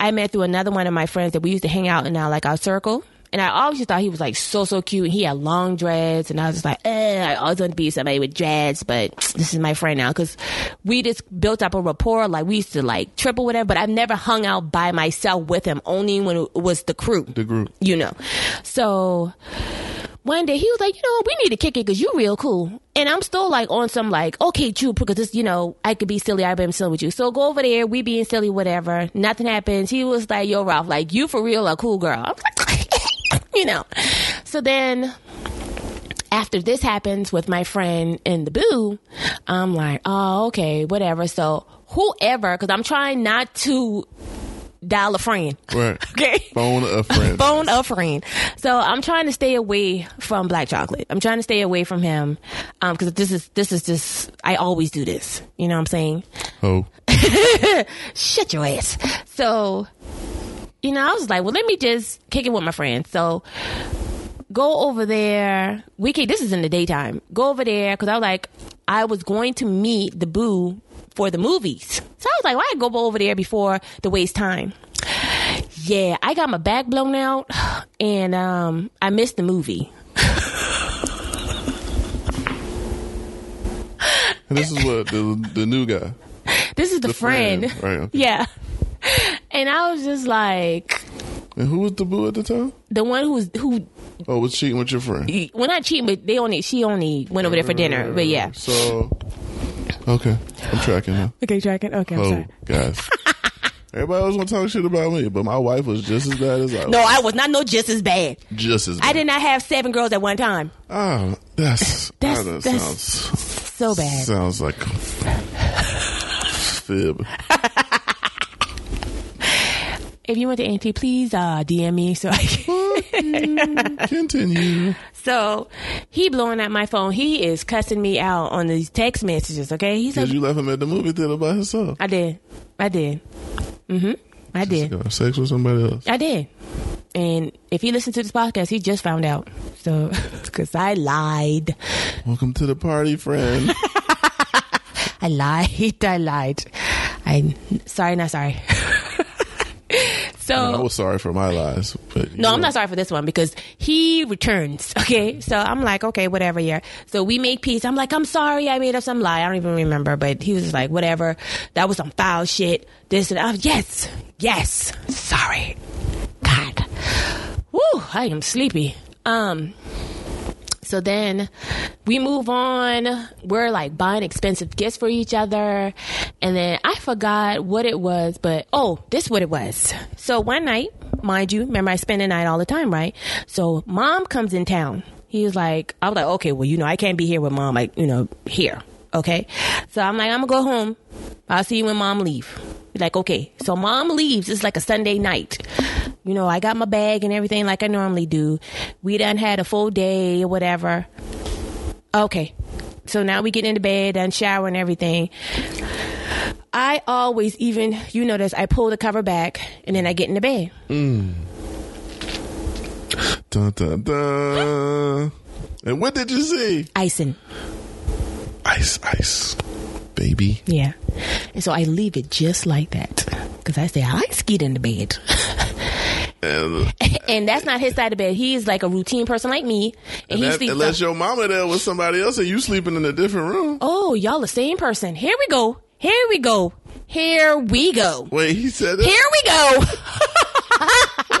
I met through another one of my friends that we used to hang out in our like our circle. And I always just thought he was like so so cute. He had long dreads, and I was just like, eh, I always want to be somebody with dreads, but <tsk> this is my friend now because we just built up a rapport. Like we used to like trip or whatever, but I've never hung out by myself with him. Only when it was the crew, The group. you know. So one day he was like, you know, we need to kick it because you real cool. And I'm still like on some like, okay, true, because this, you know, I could be silly. I've been silly with you. So go over there. We being silly, whatever. Nothing happens. He was like, yo, Ralph, like you for real a cool girl. I'm like, <laughs> you know. So then after this happens with my friend in the boo, I'm like, oh, okay, whatever. So whoever, because I'm trying not to dial a friend. Right. <laughs> Okay. Phone a friend. Phone a friend. So I'm trying to stay away from black chocolate. I'm trying to stay away from him um, because this is this is just I always do this. You know what I'm saying? Oh. <laughs> Shut your ass. So you know, I was like, well, let me just kick it with my friends. So go over there. We can. This is in the daytime. Go over there because I was like, I was going to meet the boo for the movies. So I was like, why well, go over there before the waste time? Yeah, I got my back blown out, and um, I missed the movie. This is what the the new guy. This is the, The friend. friend. Yeah. And I was just like, And who was the boo at the time? the one who was who Oh, was cheating with your friend. well not cheating, but they only she only went over there for dinner. But yeah. So, okay, I'm tracking now. Okay, tracking. Okay, I'm Oh, sorry. guys. <laughs> Everybody was want to talk shit about me, but my wife was just as bad as I was. No, I was not no just as bad. just as bad. I did not have seven girls at one time. Oh, that's That's- that that's- sounds So bad. sounds like fib. <laughs> If you want to auntie, please uh, DM me so I can. <laughs> Continue. So he blowing at my phone. He is cussing me out on these text messages. Okay, he's Because like, you left him at the movie theater by himself. I did, I did, mm-hmm, I did. Sex with somebody else. I did. And if he listened to this podcast, he just found out. So, <laughs> because I lied. Welcome to the party, friend. <laughs> I lied. I lied. I'm sorry, not sorry. <laughs> so I was sorry for my lies, but no, I'm not sorry for this one because he returns. <laughs> Okay, so I'm like, okay, whatever. Yeah. So we make peace. I'm like, I'm sorry, I made up some lie. I don't even remember, but he was like, whatever. That was some foul shit. This and that. Yes, yes. Sorry. God. Woo, I am sleepy. Um. So then we move on. We're like buying expensive gifts for each other. And then I forgot what it was, but oh, this what it was. So one night, mind you, remember I spend the night all the time, right? So mom comes in town. He was like, I was like, okay, well, you know, I can't be here with mom, like, you know, here. Okay. So I'm like, I'm gonna go home. I'll see you when mom leave. Like, okay. So mom leaves. It's like a Sunday night. You know, I got my bag and everything like I normally do. We done had a full day or whatever. Okay. So now we get into bed and shower and everything. I always even, you notice, I pull the cover back and then I get into bed. Mm. Dun, dun, dun. And what did you see? Icing. Ice, ice, baby. Yeah. And so I leave it just like that. Because I say, I like skeet in the bed. <laughs> And, uh, <laughs> and that's not his side of bed. He's like a routine person like me. And he that, sleeps. unless up- your mama there with somebody else and you sleeping in a different room. oh, y'all the same person. Here we go. Here we go. Here we go. Wait, he said that. Here we go.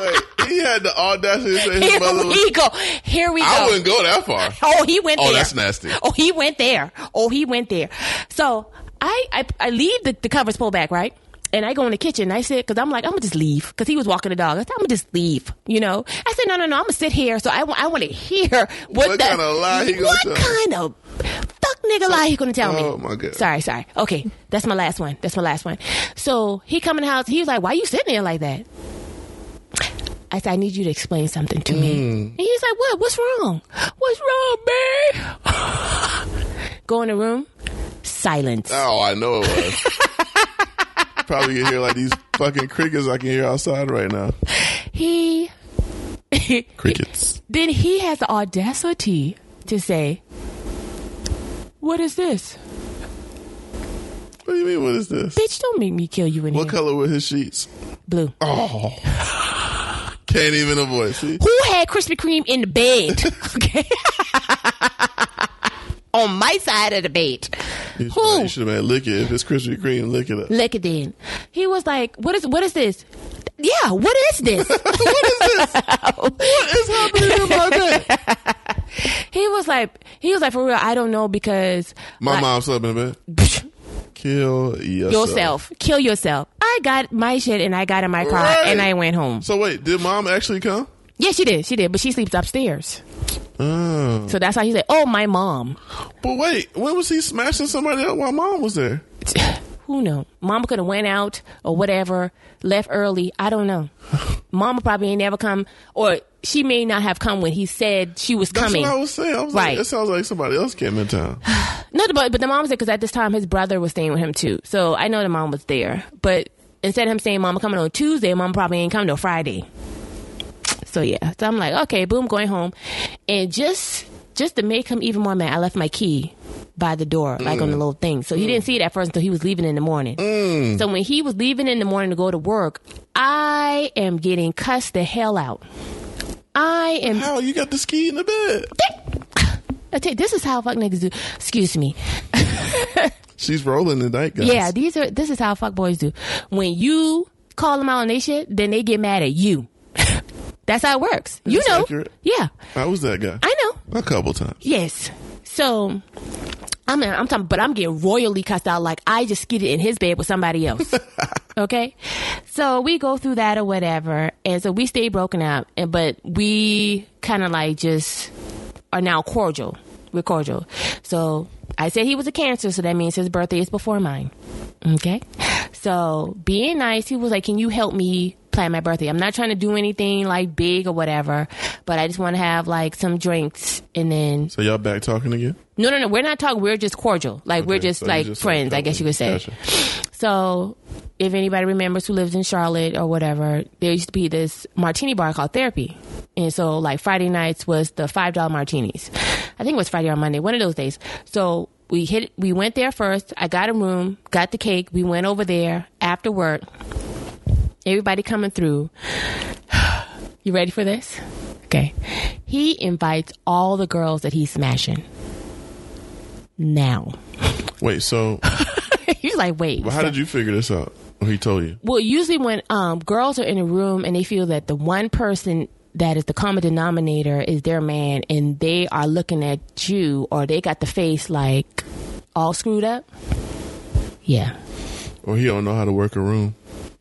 <laughs> Wait, he had the audacity to say his Here mother was. we go. Here we go. I wouldn't go that far. Oh, he went Oh, there. that's nasty. Oh, he went there. Oh, he went there. So I I, I leave the, the covers pulled back, right? And I go in the kitchen. I said, because I'm like, I'm gonna just leave, because he was walking the dog. I said, I'm gonna just leave, you know. I said, no, no, no, I'm gonna sit here. So I, wa- I want to hear what, What the- kind of lie he gonna What tell? kind of fuck nigga lie he gonna tell me? Oh, my God. Sorry, sorry. Okay, that's my last one. That's my last one. So he come in the house. He was like, why you sitting there like that? I said, I need you to explain something to me. Mm. And he's like, what? What's wrong? What's wrong, babe? <laughs> Go in the room. Silence. Oh, I know it was. <laughs> Probably can hear like these fucking crickets I can hear outside right now. He. <laughs> Crickets. then he has the audacity to say, What is this? What do you mean? What is this? Bitch, don't make me kill you in What here. color were his sheets? Blue. Oh, <laughs> can't even avoid. See, Who had Krispy Kreme in the bed. <laughs> Okay. On my side of the bed. You Who? you should have had lick it. If it's Krispy Kreme, lick it up. Lick it in. He was like, "What is what is this?" Yeah, what is this? <laughs> what is this? what is happening in my day? <laughs> he was like, he was like, for real, I don't know because My like, mom slept in bed. <laughs> Kill yourself. yourself, kill yourself. I got my shit and I got in my car Right. and I went home. So wait, did mom actually come? Yeah, she did, she did, but she sleeps upstairs. Oh. So that's how he said, "Oh, my mom." But wait, when was he smashing somebody else while mom was there? <sighs> Who know? Mama could have went out or whatever, left early. I don't know. <laughs> Mama probably ain't never come, or she may not have come when he said she was That's coming. what I was saying. I was Right. like, it sounds like somebody else came in town. <sighs> No, but but the mom said because at this time his brother was staying with him too. So I know the mom was there. But instead of him saying mama coming on Tuesday, mom probably ain't coming till Friday. So yeah, so I'm like, okay, boom, going home, and just just to make him even more mad, I left my key by the door, like on the mm. little thing. So he mm. didn't see it at first until he was leaving in the morning. Mm. So when he was leaving in the morning to go to work, I am getting cussed the hell out. I am How you got the ski in the bed? <laughs> I tell you, this is how fuck niggas do. Excuse me. <laughs> She's rolling the night, guys. Yeah, these are. This is how fuck boys do. When you call them out on they shit, then they get mad at you. That's how it works. You know. accurate. Yeah, I was that guy. I know. A couple times. Yes. So. I'm I'm talking, but I'm getting royally cussed out like I just skidded in his bed with somebody else. <laughs> okay, so we go through that or whatever, and so we stay broken up, and but we kind of like just are now cordial. We're cordial. So I said he was a cancer, so that means his birthday is before mine. Okay. So being nice, he was like, Can you help me plan my birthday? I'm not trying to do anything like big or whatever, but I just want to have like some drinks and then So y'all back talking again? no, no, no. We're not talking. We're just cordial. Like we're just so like just, friends. like, I guess you could say. Gotcha. So, if anybody remembers who lives in Charlotte or whatever, there used to be this martini bar called Therapy, and so like Friday nights was the five dollar martinis. I think it was Friday or Monday, one of those days. So we hit. We went there first. I got a room, got the cake. We went over there after work. Everybody coming through. You ready for this? Okay. He invites all the girls that he's smashing. Now. Wait, so <laughs> He's like, wait. well, how did you figure this out? He told you? Well, usually when um, girls are in a room and they feel that the one person that is the common denominator is their man and they are looking at you or they got the face like all screwed up. Yeah. Or he don't know how to work a room?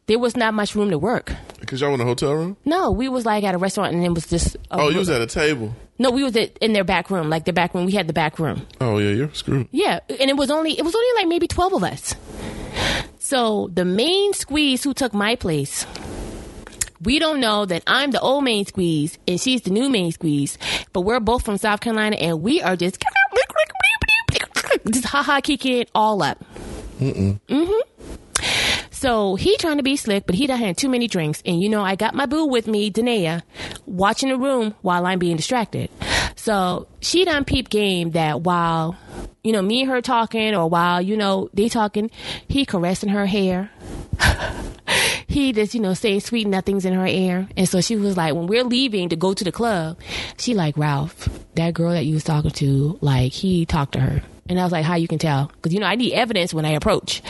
There was not much room to work. Because y'all in a hotel room? No, we was like at a restaurant and it was just. A Oh, you was at a table. No, we was at, in their back room, like the back room. We had the back room. Oh yeah, you're screwed. Yeah, and it was only it was only like maybe twelve of us. So the main squeeze who took my place, we don't know that I'm the old main squeeze and she's the new main squeeze, but we're both from South Carolina and we are just <laughs> just ha ha kicking it all up. So he trying to be slick, but he done had too many drinks. And you know, I got my boo with me, Danae, watching the room while I'm being distracted. So she done peep game that while, you know, me and her talking or while, you know, they talking, he caressing her hair. <laughs> he just, you know, saying sweet nothings in her ear. And so she was like, when we're leaving to go to the club, she like, Ralph, that girl that you was talking to, like, he talked to her. And I was like, how you can tell? Because, you know, I need evidence when I approach.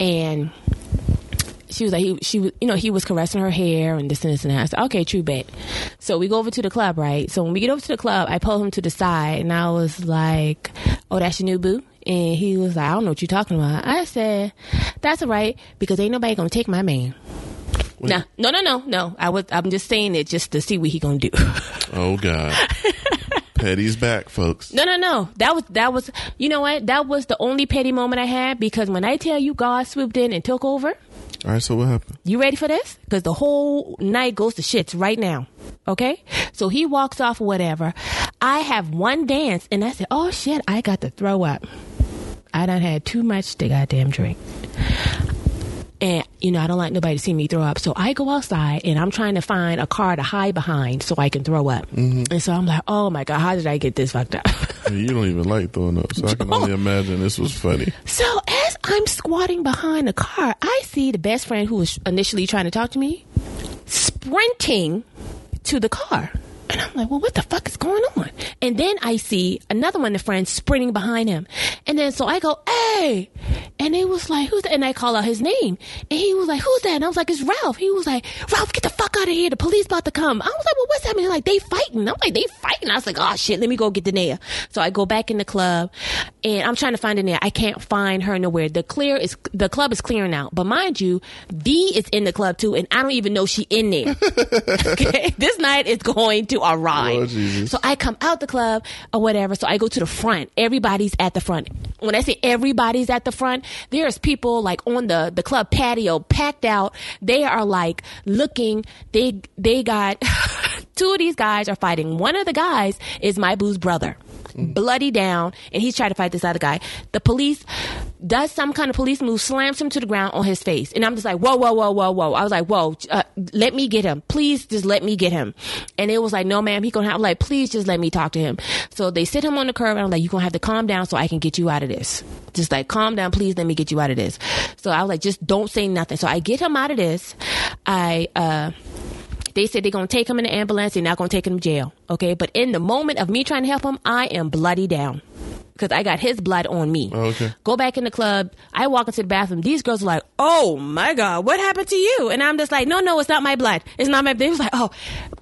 And she was like, he, she was, you know, he was caressing her hair and this and this and that. I said, okay, true bet. So we go over to the club, right? So when we get over to the club, I pull him to the side and I was like, oh, that's your new boo? And he was like, I don't know what you're talking about. I said, that's all right because ain't nobody gonna take my man. Nah, no, no, no, no. I was, I'm just saying it just to see what he gonna do. <laughs> Oh God. <laughs> Petty's back, folks. No, no, no. That was that was. You know what? That was the only petty moment I had because when I tell you God swooped in and took over, All right, so what happened? you ready for this? Because the whole night goes to shits right now. Okay, so he walks off whatever. I have one dance and I said, "Oh shit, I got to throw up." I done had too much to goddamn drink. And you know, I don't like nobody to see me throw up. So I go outside and I'm trying to find a car to hide behind so I can throw up. Mm-hmm. And so I'm like, oh my God, how did I get this fucked up? You don't even like throwing up, so I can only imagine this was funny. <laughs> So as I'm squatting behind the car, I see the best friend who was initially trying to talk to me sprinting to the car. And I'm like, well, what the fuck is going on? And then I see another one of the friends sprinting behind him. And then so I go, hey. And it was like, who's that? And I call out his name. And he was like, who's that? And I was like, it's Ralph. He was like, Ralph, get the fuck out of here. The police about to come. I was like, well, what's happening? Like, they fighting. I'm like, they fighting. I was like, oh shit, let me go get Danae. So I go back in the club and I'm trying to find Danae. I can't find her nowhere. The clear is, the club is clearing out. But mind you, V is in the club too. And I don't even know she in there. <laughs> okay. This night is going to arrive. Lord Jesus. So I come out the club or whatever. So I go to the front. Everybody's at the front. When I say everybody's at the front, there's people like on the, the club patio packed out. They are like looking. They, they got <laughs> two of these guys are fighting. One of the guys is my boo's brother. Bloody down, and he's trying to fight this other guy. The police does some kind of police move, slams him to the ground on his face, and I'm just like, whoa, whoa, whoa, whoa, whoa. I was like, whoa, uh, let me get him, please, just let me get him. And it was like, no, ma'am, he gonna have like, please, just let me talk to him. So they sit him on the curb, and I'm like, you gonna have to calm down so I can get you out of this. Just like, calm down, please, let me get you out of this. So I was like, just don't say nothing. So I get him out of this. I uh they said they're gonna take him in the ambulance. They're not gonna take him to jail. Okay, but in the moment of me trying to help him, I am bloody down because I got his blood on me. Oh, okay. Go back in the club. I walk into the bathroom. These girls are like, "Oh my god, what happened to you?" And I'm just like, "No, no, it's not my blood. It's not my." They was like, "Oh,"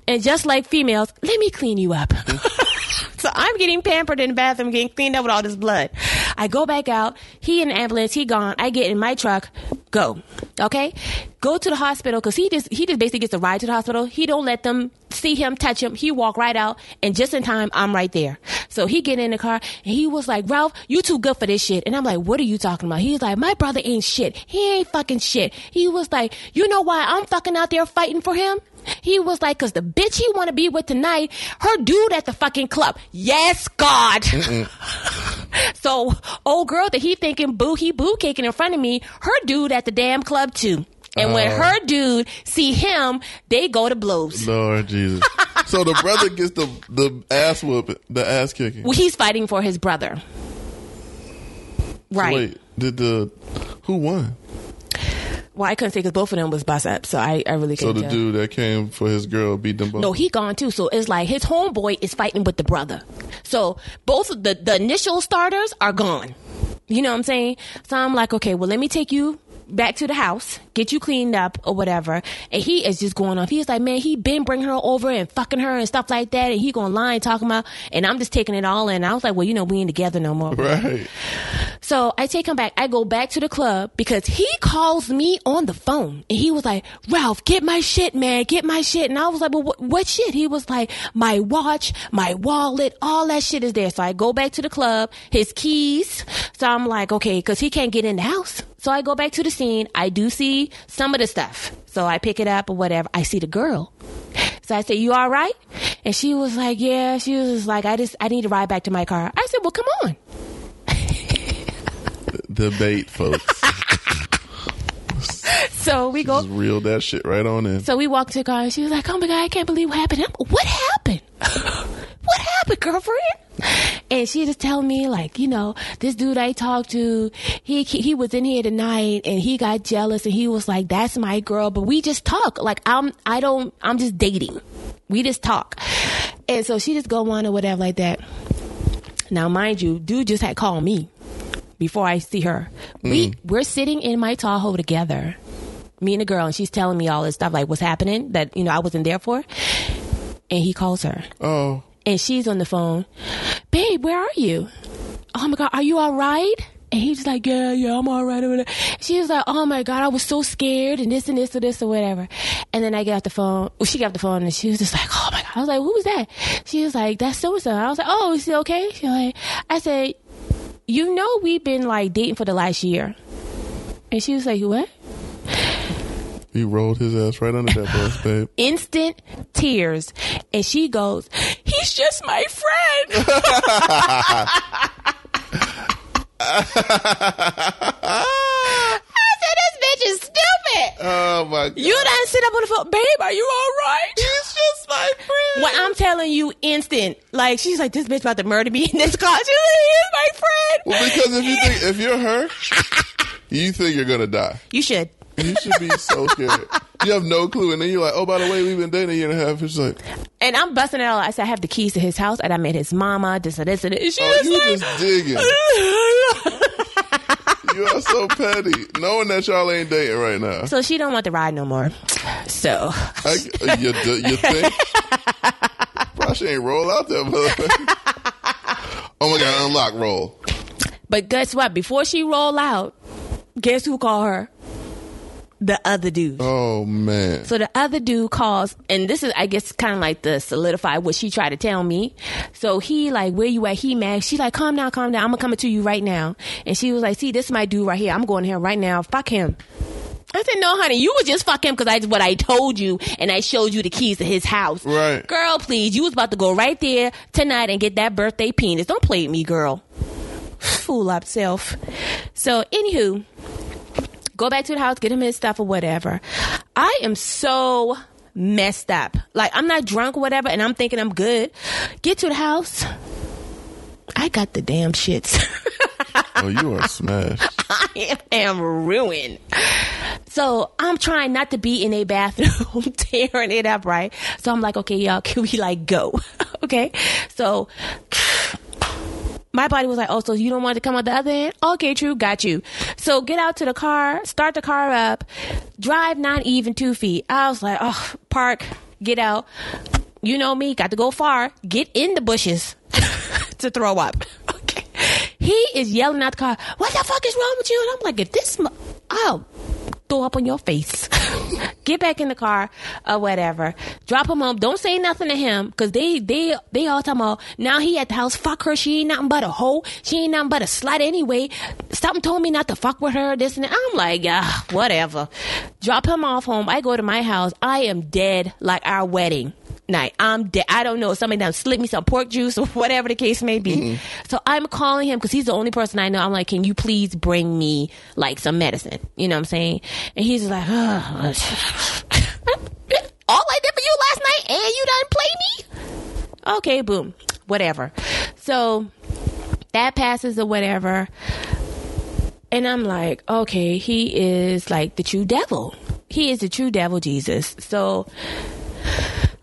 and just like females, let me clean you up. Mm-hmm. <laughs> so I'm getting pampered in the bathroom, getting cleaned up with all this blood. I go back out. He in the ambulance. He gone. I get in my truck. Go. Okay. Go to the hospital because he just he just basically gets a ride to the hospital. He don't let them see him, touch him. He walk right out, and just in time, I'm right there. So he get in the car and he was like, "Ralph, you too good for this shit." And I'm like, "What are you talking about?" He's like, "My brother ain't shit. He ain't fucking shit." He was like, "You know why I'm fucking out there fighting for him?" He was like, cause the bitch he want to be with tonight, her dude at the fucking club. Yes, God. <laughs> so old girl that he thinking boo, he boo kicking in front of me, her dude at the damn club too. And when Oh. her dude see him, they go to blows. Lord Jesus. <laughs> so the brother gets the the ass whooping, the ass kicking. Well, he's fighting for his brother. Right. Wait, did the who won? Well, I couldn't say because both of them was up, so I, I really couldn't So the tell. dude that came for his girl beat them both. No, he gone too. So it's like his homeboy is fighting with the brother. So both of the, the initial starters are gone. You know what I'm saying? So I'm like, okay, well, let me take you back to the house, get you cleaned up or whatever. And he is just going off. He's like, man, he been bringing her over and fucking her and stuff like that. And he going lie and talking about, and I'm just taking it all in. I was like, well, you know, we ain't together no more. Right. So I take him back. I go back to the club because he calls me on the phone and he was like, Ralph, get my shit, man, get my shit. And I was like, well, what, what shit? He was like, my watch, my wallet, all that shit is there. So I go back to the club, his keys. So I'm like, okay, cause he can't get in the house. So I go back to the scene. I do see some of the stuff. So I pick it up or whatever. I see the girl. So I said, you all right? And she was like, yeah. She was like, I just, I need to ride back to my car. I said, well, come on. Debate, folks. <laughs> <laughs> So we go. Just reel that shit right on in. So we walked to the car and she was like, Oh my God, I can't believe what happened. I'm, what happened? <laughs> what happened, girlfriend? And she just tell me like, you know, this dude I talked to, he, he he was in here tonight and he got jealous and he was like, that's my girl, but we just talk. Like I'm, I don't, I'm just dating. We just talk. And so she just go on or whatever like that. Now, mind you, dude just had called me before I see her. We mm. we're sitting in my Tahoe together, me and the girl, and she's telling me all this stuff like what's happening that you know I wasn't there for. And he calls her, Oh, and she's on the phone. Babe, where are you? Oh my god, are you all right? And he's like, yeah, yeah, I'm all right. She was like, oh my god, I was so scared, and this and this and this or whatever. And then I get off the phone. Well, she got off the phone, and she was just like, oh my god. I was like, who was that? She was like, that's so and so. I was like, oh, is he okay? She was like, I said, you know, we've been like dating for the last year. And she was like, what? He rolled his ass right under that bus, <laughs> babe. instant tears. And she goes, He's just my friend. <laughs> I said, This bitch is stupid. Oh my god. You done sit up on the phone, babe. Are you all right? He's just my friend. When I'm telling you, instant. Like she's like, this bitch about to murder me in this car. She's like, he's my friend. Well, because if you think if you're her, <laughs> you think you're gonna die. You should. You should be so scared. you have no clue, and then you're like, "Oh, by the way, we've been dating a year and a half." It's like, And I'm busting it out. I said, I have the keys to his house, and I met his mama, this and this and this. She oh, was you like, just digging. <laughs> you are so petty, knowing that y'all ain't dating right now. so she don't want to ride no more. So I, you, you think? Probably she ain't roll out that motherfucker. oh my god, unlock roll. But guess what? Before she roll out, guess who called her? The other dude. Oh man. So the other dude calls, and this is, I guess, kind of like the solidify what she tried to tell me. So he like, where you at? He mad. She like, calm down, calm down. I'm gonna come to you right now. And she was like, see, this is my dude right here. I'm going here right now. Fuck him. I said, no, honey, you was just fuck him because I did what I told you, and I showed you the keys to his house. Right. Girl, please, you was about to go right there tonight and get that birthday penis. Don't play with me, girl. Fool up self. So, anywho, go back to the house, get him his stuff or whatever. I am so messed up. Like, I'm not drunk or whatever, and I'm thinking I'm good. Get to the house. I got the damn shits. <laughs> Oh, you are smashed. I am ruined. So I'm trying not to be in a bathroom <laughs> tearing it up, right? So I'm like, okay, y'all, can we like go? <laughs> okay. So my body was like, oh, so you don't want to come out the other end? Okay, true, got you. So get out to the car, start the car up, drive not even two feet. I was like, oh, park, get out. You know me, got to go far, get in the bushes <laughs> to throw up. <laughs> Okay. He is yelling at the car, what the fuck is wrong with you? And I'm like, if this, mo- I'll throw up on your face. <laughs> Get back in the car or whatever. Drop him home. Don't say nothing to him because they they they all talking about now he at the house. Fuck her. She ain't nothing but a hoe. She ain't nothing but a slut anyway. Something told me not to fuck with her. This and that. I'm like, yeah, whatever. Drop him off home. I go to my house. I am dead like our wedding night. I'm dead. I don't know. Somebody done slip me some pork juice or whatever the case may be. Mm-hmm. So I'm calling him because he's the only person I know. I'm like, can you please bring me like some medicine? You know what I'm saying? And he's like, oh. <laughs> all I did for you last night and you done play me? Okay, boom. Whatever. So that passes or whatever. And I'm like, okay, he is like the true devil. He is the true devil, Jesus. So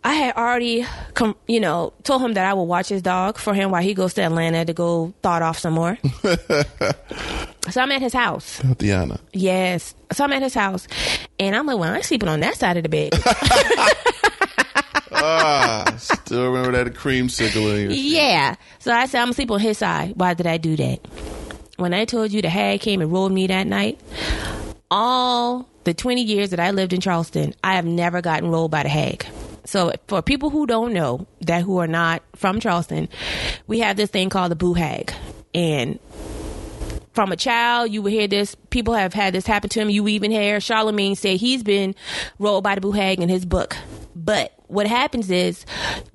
I had already, com- you know, told him that I would watch his dog for him while he goes to Atlanta to go thought off some more. <laughs> so I'm at his house. Diana. Yes. So I'm at his house. And I'm like, well, I'm sleeping on that side of the bed. <laughs> Ah, still remember that creamsicle in your yeah. So I said, I'm going to sleep on his side. Why did I do that? When I told you the hag came and rolled me that night, all the 20 years that I lived in Charleston, I have never gotten rolled by the hag. So for people who don't know that who are not from Charleston, we have this thing called the boo hag. And from a child, you would hear this. People have had this happen to him. You even hear Charlamagne say he's been rolled by the boo hag in his book. But what happens is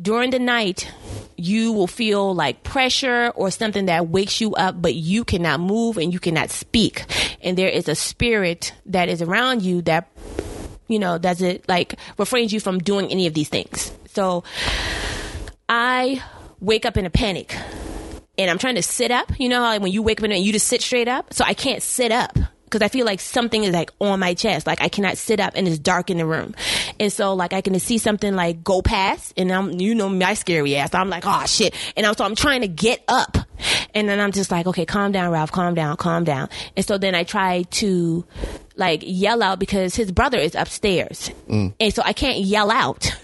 during the night, you will feel like pressure or something that wakes you up, but you cannot move and you cannot speak. And there is a spirit that is around you that you know, does it like refrains you from doing any of these things. So I wake up in a panic and I'm trying to sit up. You know how when you wake up and you just sit straight up? So I can't sit up because I feel like something is like on my chest. Like I cannot sit up and it's dark in the room. And so like I can see something like go past and I'm, you know, my scary ass. I'm like, oh shit. And I'm, so I'm trying to get up. And then I'm just like, okay, calm down, Ralph, calm down, calm down. And so then I try to like yell out because his brother is upstairs. Mm. And so I can't yell out.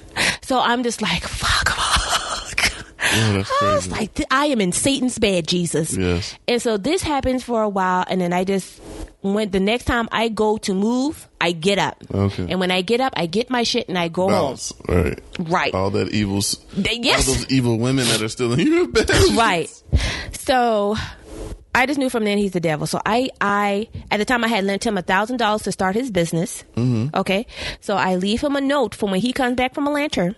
So I'm just like, fuck, fuck. Oh, I was like, I am in Satan's bed, Jesus. Yes. And so this happens for a while, and then I just when the next time I go to move, I get up. Okay. And when I get up, I get my shit and I go Bounce. Right. home. Right. All that evil, s- Th- all those evil women that are still in your bed. <laughs> right. So I just knew from then he's the devil. So I, I at the time I had lent him a thousand dollars to start his business. Mm-hmm. Okay, so I leave him a note for when he comes back from Atlanta.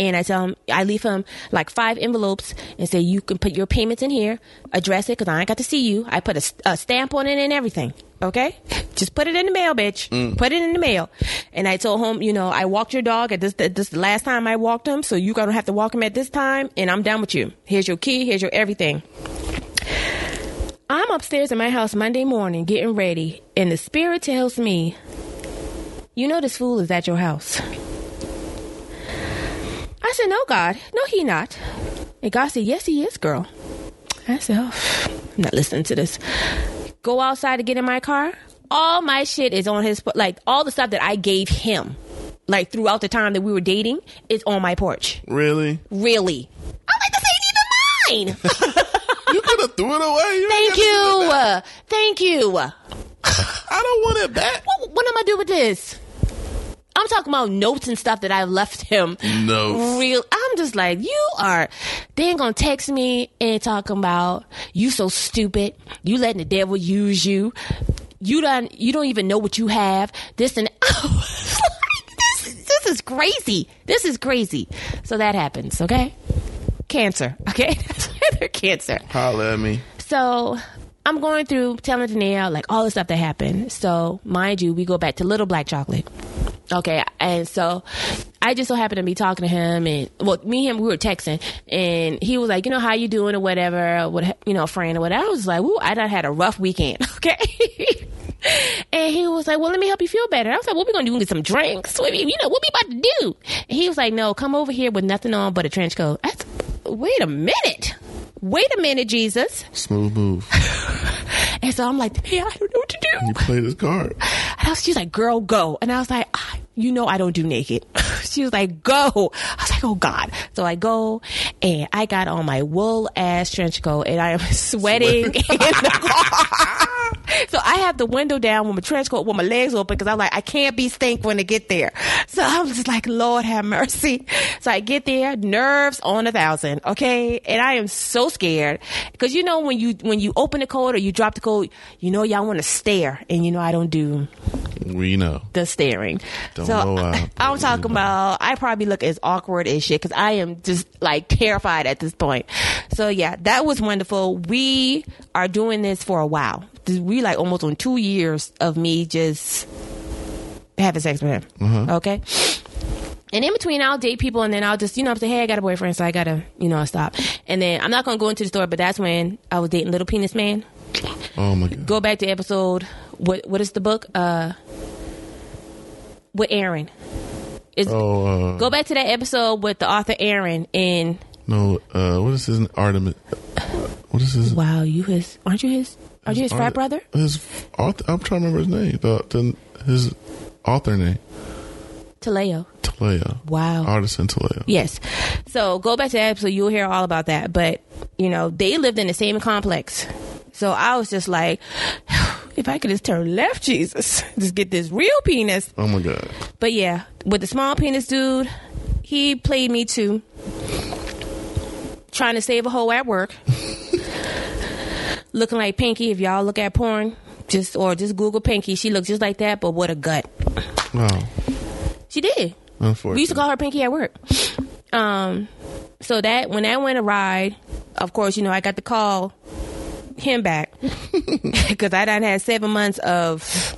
And I tell him, I leave him like five envelopes and say, you can put your payments in here, address it, because I ain't got to see you. I put a, a stamp on it and everything. Okay? <laughs> Just put it in the mail, bitch. Mm. Put it in the mail. And I told him, you know, I walked your dog at this, this the last time I walked him, so you're going to have to walk him at this time, and I'm done with you. Here's your key, here's your everything. I'm upstairs in my house Monday morning getting ready, and the spirit tells me, You know this fool is at your house. I said, No, God. No, he not. And God said, Yes, he is, girl. I said, oh, I'm not listening to this. Go outside to get in my car. All my shit is on his, like, all the stuff that I gave him, like, throughout the time that we were dating, is on my porch. Really? Really. I'm like, this ain't even mine. <laughs> You could have threw it away. You Thank you. Thank you. I don't want it back. what am I do with this? I'm talking about notes and stuff that I left him. No. Real. I'm just like, you are. They ain't gonna text me and talking about you so stupid. You letting the devil use you. You don't. You don't even know what you have. This and <laughs> like, this. This is crazy. This is crazy. So that happens. Okay. Cancer. Okay. <laughs> That's cancer. Holla at me. So I'm going through telling Danielle like all the stuff that happened. So mind you, we go back to Little Black Chocolate. Okay, and so I just so happened to be talking to him, and well, me and him we were texting, and he was like, you know, how you doing or whatever, what you know, friend or whatever. I was like, woo, I done had a rough weekend. <laughs> Okay. And he was like, "Well, let me help you feel better." I was like, "What we gonna do? Get some drinks? What You know, what we about to do?" And he was like, "No, come over here with nothing on but a trench coat." I said, Wait a minute. Wait a minute, Jesus. Smooth move. <laughs> And so I'm like, "Hey, I don't know what to do." You played his card. And I was, she was like, girl, go. And I was like, ah, you know, I don't do naked. <laughs> she was like, go. I was like, oh God. So I go and I got on my wool ass trench coat and I am <laughs> sweating <laughs> in the car. so I have the window down with my trench coat with my legs open because I'm like, I can't be stink when I get there. So I'm just like, Lord have mercy. So I get there, nerves on a thousand. Okay. And I am so scared because you know, when you, when you open the code or you drop the code, you know, y'all want to stare and you know, I don't do We know. the staring. Don't so know but <laughs> I'm talking about I probably look as awkward as shit because I am just like terrified at this point. So yeah, that was wonderful. We are doing this for a while. We like almost on two years of me just having sex with him. Uh-huh. Okay. And in between, I'll date people, and then I'll just, you know, I'm say, hey, I got a boyfriend, so I gotta, you know, stop. And then I'm not gonna go into the story, but that's when I was dating Little Penis Man Oh my god. go back to episode what what is the book uh with aaron is Oh uh, go back to that episode with the author aaron and no. Uh, what is his name? Artemis? What is his? wow you his aren't you his are you his frat brother His author. I'm trying to remember his name. The, the his author name. taleo Taleo. wow Artisan Taleo. yes so go back to that episode you'll hear all about that but you know they lived in the same complex so i was just like if i could just turn left jesus <laughs> just get this real penis Oh my god. But yeah, with the small penis dude, he played me too. Trying to save a hoe at work. <laughs> Looking like Pinky. If y'all look at porn, just or just Google Pinky. She looks just like that, but what a gut. Wow. She did. We used to call her Pinky at work. Um, so that when that went awry, of course, you know I got the call him back <laughs> because I done had seven months of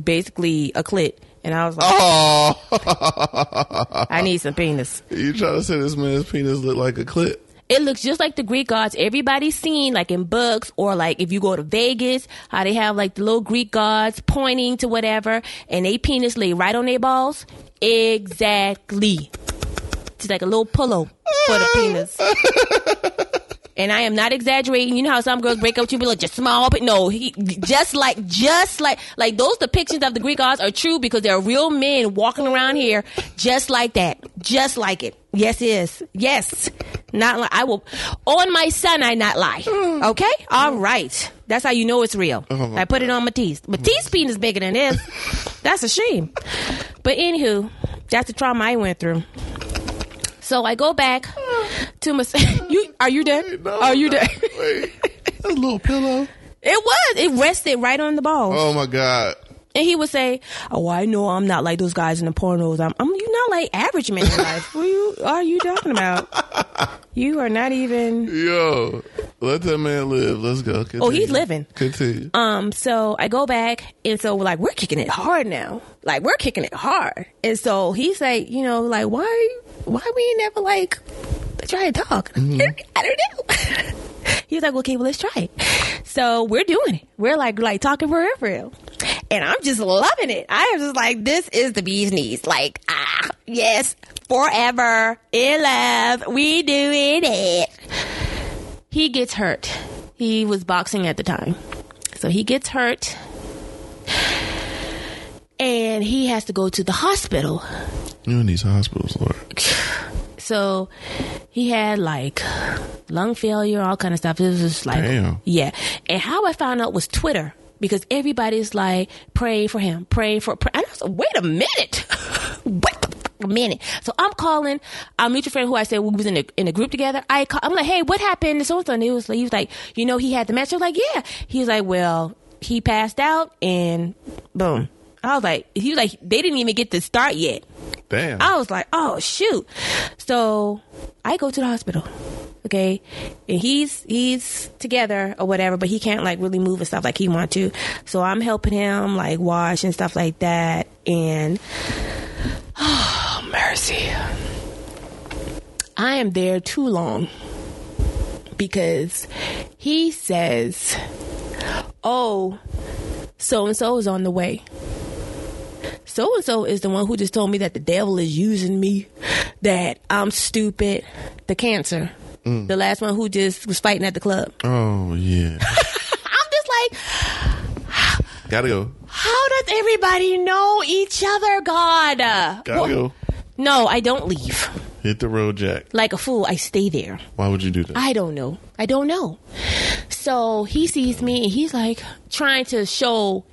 basically a clit, and I was like, Oh, I need some penis. you trying to say this man's penis look like a clit? It looks just like the Greek gods everybody's seen, like in books, or like if you go to Vegas, how they have like the little Greek gods pointing to whatever, and they penis lay right on their balls. Exactly. It's like a little pillow for the penis. <laughs> And I am not exaggerating. You know how some girls break up with you, be like just small, but no, he, just like, just like, like those depictions of the Greek gods are true because there are real men walking around here just like that, just like it. Yes, it is. Yes, not like I will. On my son, I not lie. Mm. Okay, all right. That's how you know it's real. Oh, I put it on Matisse. Matisse penis bigger than this. That's a shame. But anywho, that's the trauma I went through. So I go back to my. <laughs> You are you dead? No, are you no. done? Wait, <laughs> that's a little pillow. It was. It rested right on the ball. Oh my god. And he would say, "Oh, I know I'm not like those guys in the pornos. I'm, I'm you not like average men in life. What you are you talking about? You are not even." <laughs> Yo, let that man live. Let's go. Continue. Oh, he's living. Continue. Um, so I go back, and so we're like we're kicking it hard now. Like we're kicking it hard, and so he's like, you know, like why, why we never like try to talk? <laughs> I don't know. <laughs> He's like, okay, well, let's try it. So we're doing it. We're like, like talking for real, for real. and I'm just loving it. I am just like, this is the bee's knees. Like, ah, yes, forever in love. We doing it. He gets hurt. He was boxing at the time. So he gets hurt and he has to go to the hospital. You in these hospitals, Lord. So he had like lung failure, all kind of stuff. It was just like, Damn. yeah. And how I found out was Twitter because everybody's like, pray for him, pray for. Pray. And I was like, wait a minute, <laughs> wait a minute. So I'm calling our mutual friend who I said we was in a in a group together. I call, I'm like, hey, what happened? And so and he was like, he was like, you know, he had the match. I was like, yeah. He was like, well, he passed out and boom. I was like, he was like, they didn't even get to start yet. Damn. I was like, oh shoot. So I go to the hospital. Okay. And he's he's together or whatever, but he can't like really move and stuff like he want to. So I'm helping him like wash and stuff like that. And <sighs> oh mercy. I am there too long because he says, Oh, so and so is on the way so and so is the one who just told me that the devil is using me, that I'm stupid, the cancer, mm. the last one who just was fighting at the club. oh yeah. <laughs> I'm just like, Gotta go. how does everybody know each other, God? Gotta Well, go. No, I don't leave. Hit the road, Jack. Like a fool, I stay there. Why would you do that? I don't know. I don't know. So he sees me and he's like trying to show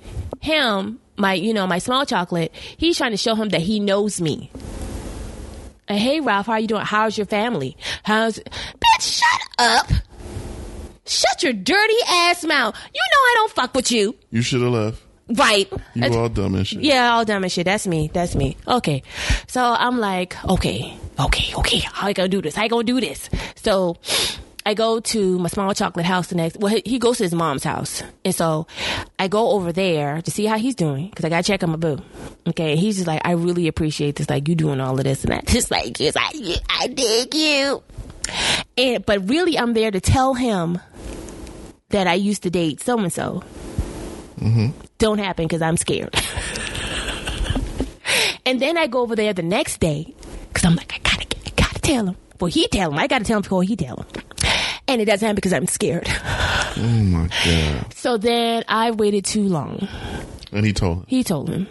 him my, you know, my small chocolate. He's trying to show him that he knows me. Uh, hey Ralph, how you doing? How's your family? How's bitch? Shut up. Shut your dirty ass mouth. You know I don't fuck with you, you should have left. right? You That's- all dumb and shit. yeah, all dumb and shit. That's me. That's me. Okay. So I'm like, okay, okay, okay. How I gonna do this? How I gonna do this? So I go to my small chocolate house the next. Well, he- goes to his mom's house, and so I go over there to see how he's doing because I gotta check on my boo. Okay, he's just like, I really appreciate this. Like you doing all of this and that. <laughs> Just like, yes, I, I dig you. And but really, I'm there to tell him that I used to date so and so. Don't happen because I'm scared. <laughs> and then I go over there the next day because I'm like, I gotta, I gotta tell him. Well, he tell him. I gotta tell him before he tell him. And it doesn't happen because I'm scared. <laughs> Oh my god. So then I waited too long. And he told him. He told him.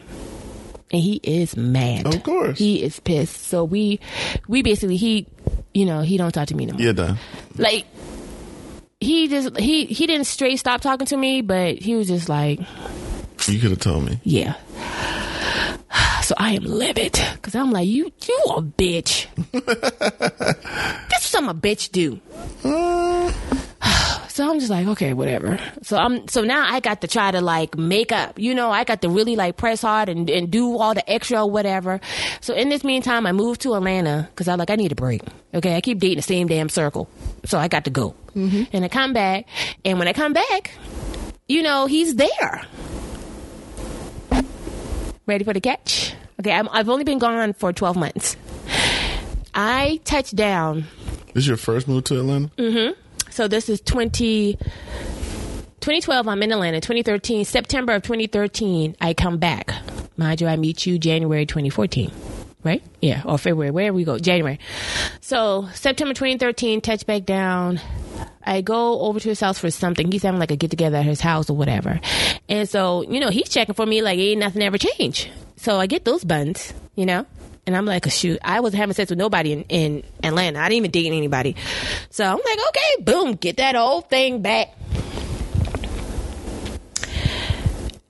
And he is mad. Of course. He is pissed. So we we basically he you know, he don't talk to me no more. Yeah, done. Like he just he he didn't straight stop talking to me, but he was just like, You could have told me. yeah. So I am livid because I'm like, you you a bitch. <laughs> That's something a bitch do. <sighs> So I'm just like, okay, whatever. So I'm so now I got to try to like make up. You know, I got to really like press hard and, and do all the extra or whatever. So in this meantime, I moved to Atlanta because I like I need a break. Okay, I keep dating the same damn circle, so I got to go. Mm-hmm. And I come back, and when I come back, you know, he's there. Ready for the catch? Okay, I'm, I've only been gone for 12 months. I touched down This is your first move to Atlanta? Mm-hmm. so this is 20, 2012, I'm in Atlanta. 2013, September of 2013, I come back. Mind you, I meet you January 2014. Right? Yeah, or February. Where we go? January. So September 2013, touch back down. I go over to his house for something. He's having like a get together at his house or whatever. And so, you know, he's checking for me like ain't nothing ever changed. So I get those buns, you know? And I'm like, shoot, I wasn't having sex with nobody in, in Atlanta. I didn't even date anybody. So I'm like, okay, boom, get that old thing back.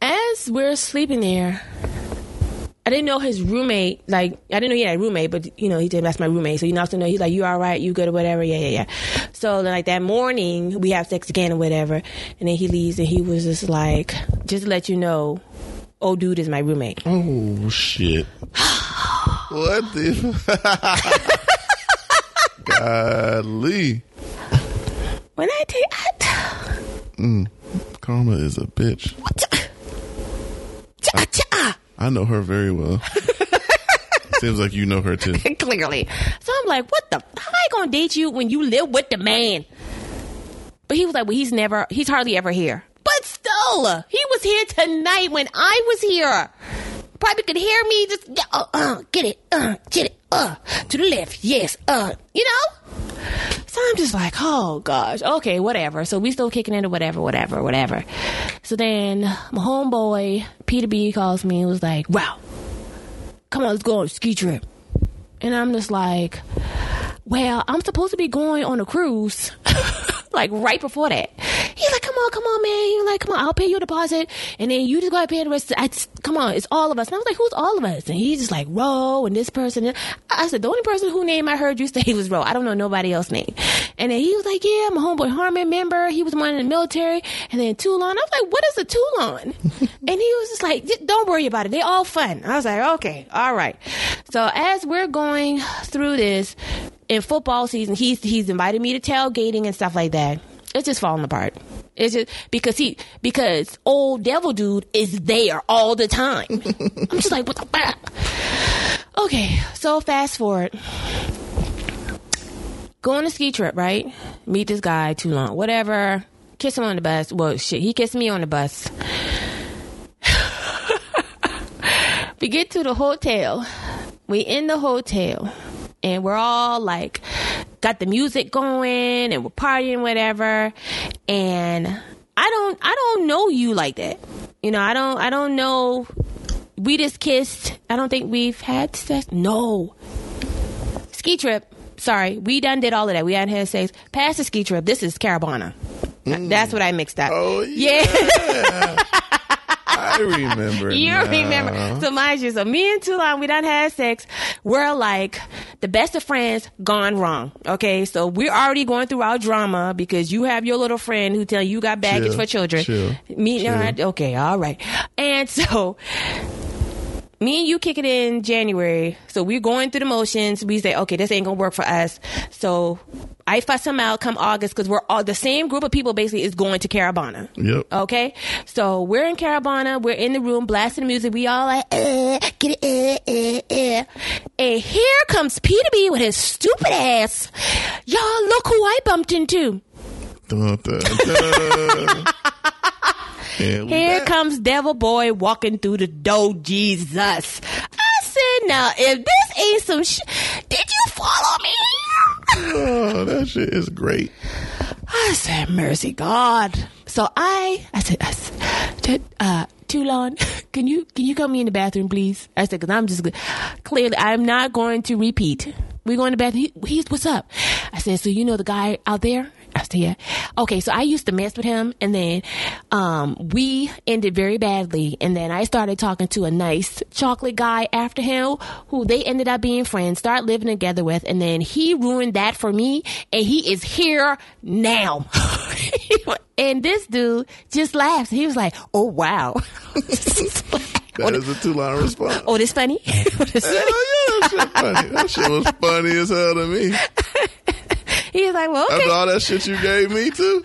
As we're sleeping there, I didn't know his roommate. Like, I didn't know he had a roommate, but you know, he did. That's my roommate. So you know, to know he's like, "You all right? You good or whatever?" Yeah, yeah, yeah. So then, like that morning, we have sex again or whatever, and then he leaves, and he was just like, "Just to let you know, old dude is my roommate." Oh shit. <gasps> what the <laughs> Golly. When I tell you, mm, Karma is a bitch. I know her very well. <laughs> Seems like you know her too. <laughs> clearly. So I'm like, what the? How I gonna date you when you live with the man? But he was like, well, he's never, he's hardly ever here. But still. He was here tonight when I was here. Probably could hear me just, uh, uh, get it, uh, get it, uh, to the left, yes, uh, you know? So I'm just like, oh gosh, okay, whatever. So we still kicking into whatever, whatever, whatever. So then my homeboy, Peter B, calls me and was like, wow, come on, let's go on a ski trip. And I'm just like, well, I'm supposed to be going on a cruise. <laughs> like right before that. He's like, come on, come on, man. You're like, come on, I'll pay you a deposit. And then you just go ahead and pay the rest. I just, come on, it's all of us. And I was like, who's all of us? And he's just like, Ro and this person. I said, the only person whose name I heard you say was Ro. I don't know nobody else's name. And then he was like, yeah, my homeboy Harmon member. He was one in the military. And then Toulon. I was like, what is a Toulon? <laughs> and he was just like, don't worry about it. They're all fun. I was like, okay, all right. So as we're going through this, in football season, he's he's invited me to tailgating and stuff like that. It's just falling apart. It's just because he because old devil dude is there all the time. I'm just like, what the fuck? Okay, so fast forward. Go on a ski trip, right? Meet this guy Toulon. Whatever. Kiss him on the bus. Well shit, he kissed me on the bus. <laughs> we get to the hotel. We in the hotel and we're all like got the music going and we're partying whatever. And i don't i don't know you like that. You know i don't i don't know. We just kissed. I don't think we've had sex. No. Ski trip. Sorry. We done did all of that. We hadn't had sex past the ski trip. This is Caribana mm. that's what i mixed up. Oh yeah, yeah. <laughs> I remember. <laughs> you now. remember. So mind you, so me and Toulon, we done had sex. We're like the best of friends gone wrong. Okay, so we're already going through our drama because you have your little friend who tell you, you got baggage chill, for children. Chill, me, chill. okay, all right. And so me and you kick it in January. So we're going through the motions. We say, okay, this ain't gonna work for us. So I fuss him out come August because we're all the same group of people basically is going to Caribana. Yep. Okay. So we're in Caribana. We're in the room blasting the music. We all like, uh, get it, uh, uh, uh. And here comes Peter B with his stupid ass. Y'all look who I bumped into. Dun, dun, dun. <laughs> Here comes Devil Boy walking through the door, Jesus. I said, now, if this ain't some sh- did you follow me? oh, that shit is great. I said, mercy God. So I, I said, I said uh, Toulon, can you, can you come me in the bathroom, please? I said, cause I'm just, clearly, I'm not going to repeat. We're going to bathroom. He, he's, what's up? I said, so you know the guy out there? I said, yeah. Okay, so I used to mess with him, and then um, we ended very badly. And then I started talking to a nice chocolate guy after him, who they ended up being friends, start living together with. And then he ruined that for me, and he is here now. <laughs> and this dude just laughs. He was like, "Oh wow." <laughs> That is a Toulon response. Oh, this funny? <laughs> oh, this funny? yeah, that shit funny. That shit was funny as hell to me. He's like, well, okay. After all that shit you gave me too.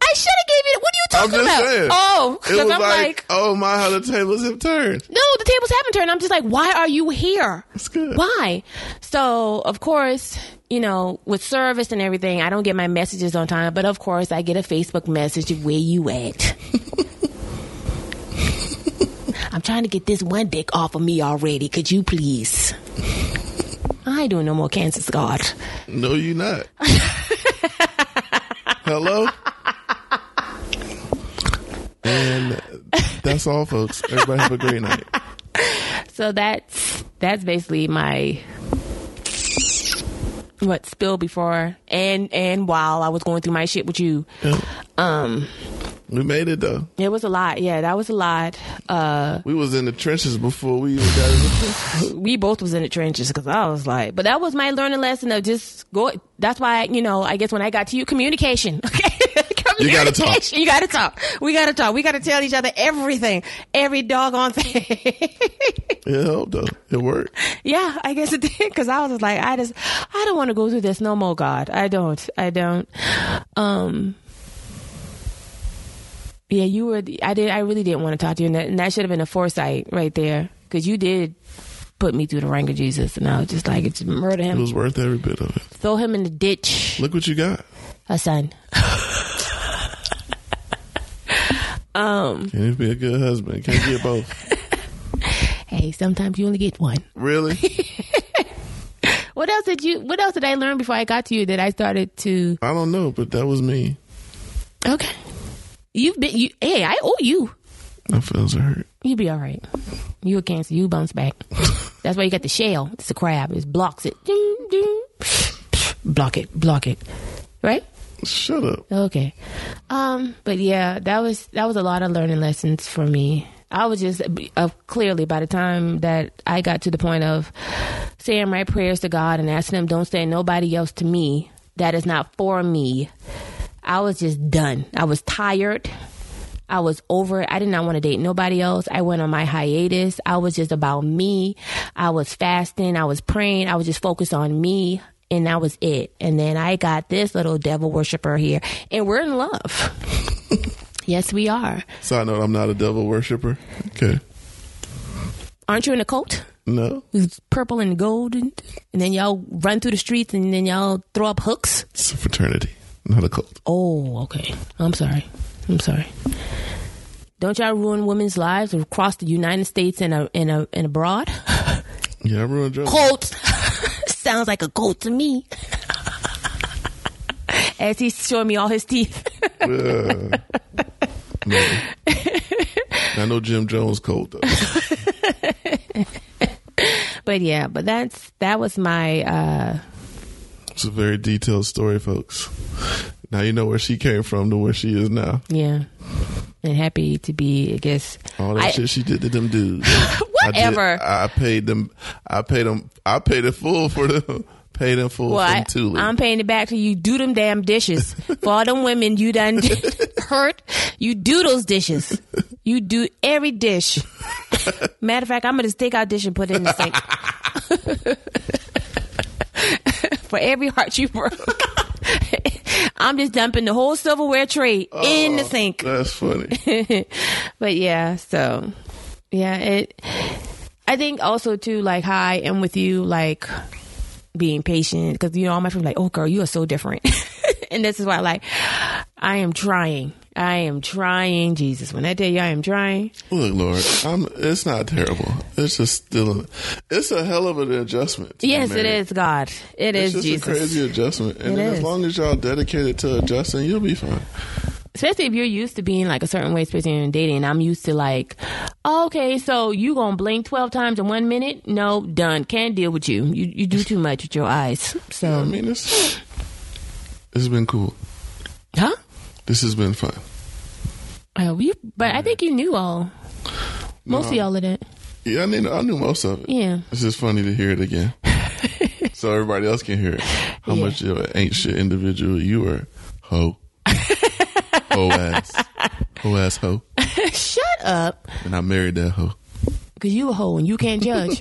I should have gave you. What are you talking I'm just about? Saying. Oh, it was I'm like, like, oh my, how the tables have turned. No, the tables haven't turned. I'm just like, why are you here? That's good. Why? So, of course, you know, with service and everything, I don't get my messages on time. But of course, I get a Facebook message of where you at. <laughs> I'm trying to get this one dick off of me already. Could you please? I ain't doing no more cancer, Scott. No, you not. <laughs> Hello? And that's all, folks. Everybody have a great night. So that's that's basically my what spill before and and while I was going through my shit with you. Yeah. Um we made it though. It was a lot. Yeah, that was a lot. Uh, we was in the trenches before we even got in the <laughs> We both was in the trenches because I was like, but that was my learning lesson of just go. That's why you know I guess when I got to you, communication. <laughs> Okay. You gotta talk. You gotta talk. We gotta talk. We gotta tell each other everything, every doggone thing. <laughs> it helped though. It worked. Yeah, I guess it did because I was like, I just, I don't want to go through this no more. God, I don't. I don't. Um yeah, you were. I did. I really didn't want to talk to you, and that, and that should have been a foresight right there, because you did put me through the ring of Jesus, and I was just like, it's murder him. It was worth every bit of it. Throw him in the ditch. Look what you got. A son. um. Can't be a good husband. Can't get both. <laughs> Hey, sometimes you only get one. really? <laughs> What else did you? What else did I learn before I got to you that I started to? I don't know, but that was me. Okay, you've been. You, hey, I owe you. My are hurt. You be all right. You a cancer. You bounce back. <laughs> That's why you got the shell. It's a crab. It blocks it. Ding, ding. Block it. Block it. Right. Shut up. Okay. Um, but yeah, that was that was a lot of learning lessons for me. I was just uh, clearly by the time that I got to the point of saying my prayers to God and asking Him, "Don't say nobody else to me that is not for me." I was just done. I was tired. I was over it. I did not want to date nobody else. I went on my hiatus. I was just about me. I was fasting. I was praying. I was just focused on me. And that was it. And then I got this little devil worshiper here. And we're in love. <laughs> yes, we are. Side note, I'm not a devil worshiper. Okay. Aren't you in a cult? No. It's purple and gold. And, and then y'all run through the streets and then y'all throw up hooks. It's a fraternity, not a cult. Oh, okay. I'm sorry. I'm sorry. Don't y'all ruin women's lives across the United States and, a, and, a, and abroad? <laughs> Yeah, I ruined your Cult. <laughs> Sounds like a cult to me. <laughs> As he's showing me all his teeth. Yeah. No. I know Jim Jones cult though. But yeah, but that's that was my uh It's a very detailed story, folks. Now you know where she came from to where she is now. yeah. And happy to be, I guess. All that I- shit she did to them dudes. <laughs> I, did- Whatever. I, paid them. I paid them. I paid it full for them. <laughs> Paid them full Well, I, I'm paying it back to you. Do them damn dishes <laughs> for all them women you done hurt. You do those dishes. You do every dish. Matter of fact, I'm gonna just take out dish and put it in the sink. For every heart you broke, <laughs> I'm just dumping the whole silverware tray in the oh, sink. That's funny. <laughs> but yeah, so yeah, it. I think also too, like how I am with you, like being patient, because you know all my friends are like, oh girl, you are so different, <laughs> and this is why, like, I am trying. I am trying, Jesus. When I tell you I am trying, Look, Lord, I'm. It's not terrible. It's just still. It's a hell of an adjustment. yes, it is, God. It It's is just Jesus. a crazy adjustment, and as long as y'all dedicated to adjusting, you'll be fine. especially if you're used to being like a certain way, especially in dating. And I'm used to like, oh, okay, so you gonna blink twelve times in one minute? No, done. Can't deal with you. You you do too much with your eyes. So, I mean, it's. It's been cool. huh? This has been fun. Uh, you, but I think you knew all, most of all of that. Yeah, I knew. I knew most of it. Yeah. It's just funny to hear it again, <laughs> so everybody else can hear it. How Yeah. much of an ain't shit individual you were, ho, ho ass, ho ass ho, <laughs> Shut up, and I married that hoe. because you a hoe and you can't judge.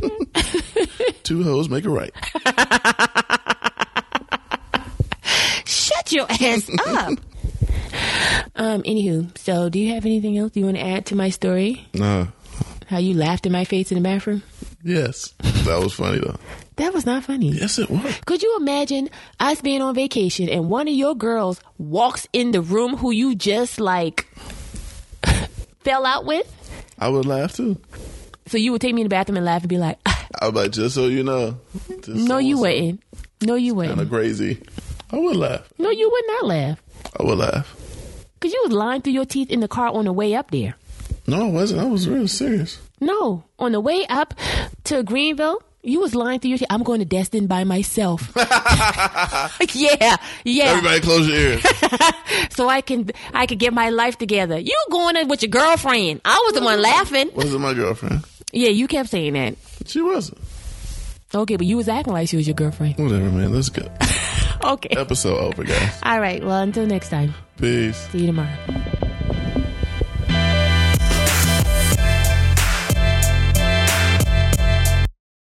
<laughs> Two hoes make a right. Shut your ass up. Um. Anywho, so do you have anything else you want to add to my story? Nah. How you laughed in my face in the bathroom? Yes, that was funny though. That was not funny. Yes, it was. Could you imagine us being on vacation and one of your girls walks in the room who you just like <laughs> fell out with? I would laugh too. So you would take me in the bathroom and laugh and be like, "Ah, <laughs> I was like, just so you know. "No, you wouldn't. No, you wouldn't. Kind of wouldn't. crazy. I would laugh. No, you would not laugh I would laugh. Because you was lying through your teeth in the car on the way up there. No, I wasn't. I was real serious. No, on the way up to Greenville, you was lying through your teeth. I'm going to Destin by myself. <laughs> <laughs> yeah, yeah. Everybody, close your ears. <laughs> So I can I can get my life together. You going in with your girlfriend? I was the one laughing. Wasn't my girlfriend. Yeah, you kept saying that. She wasn't. Okay, but you was acting like she was your girlfriend. Whatever, man. Let's go. Okay. Episode over, guys. All right. Well, until next time. Peace. See you tomorrow.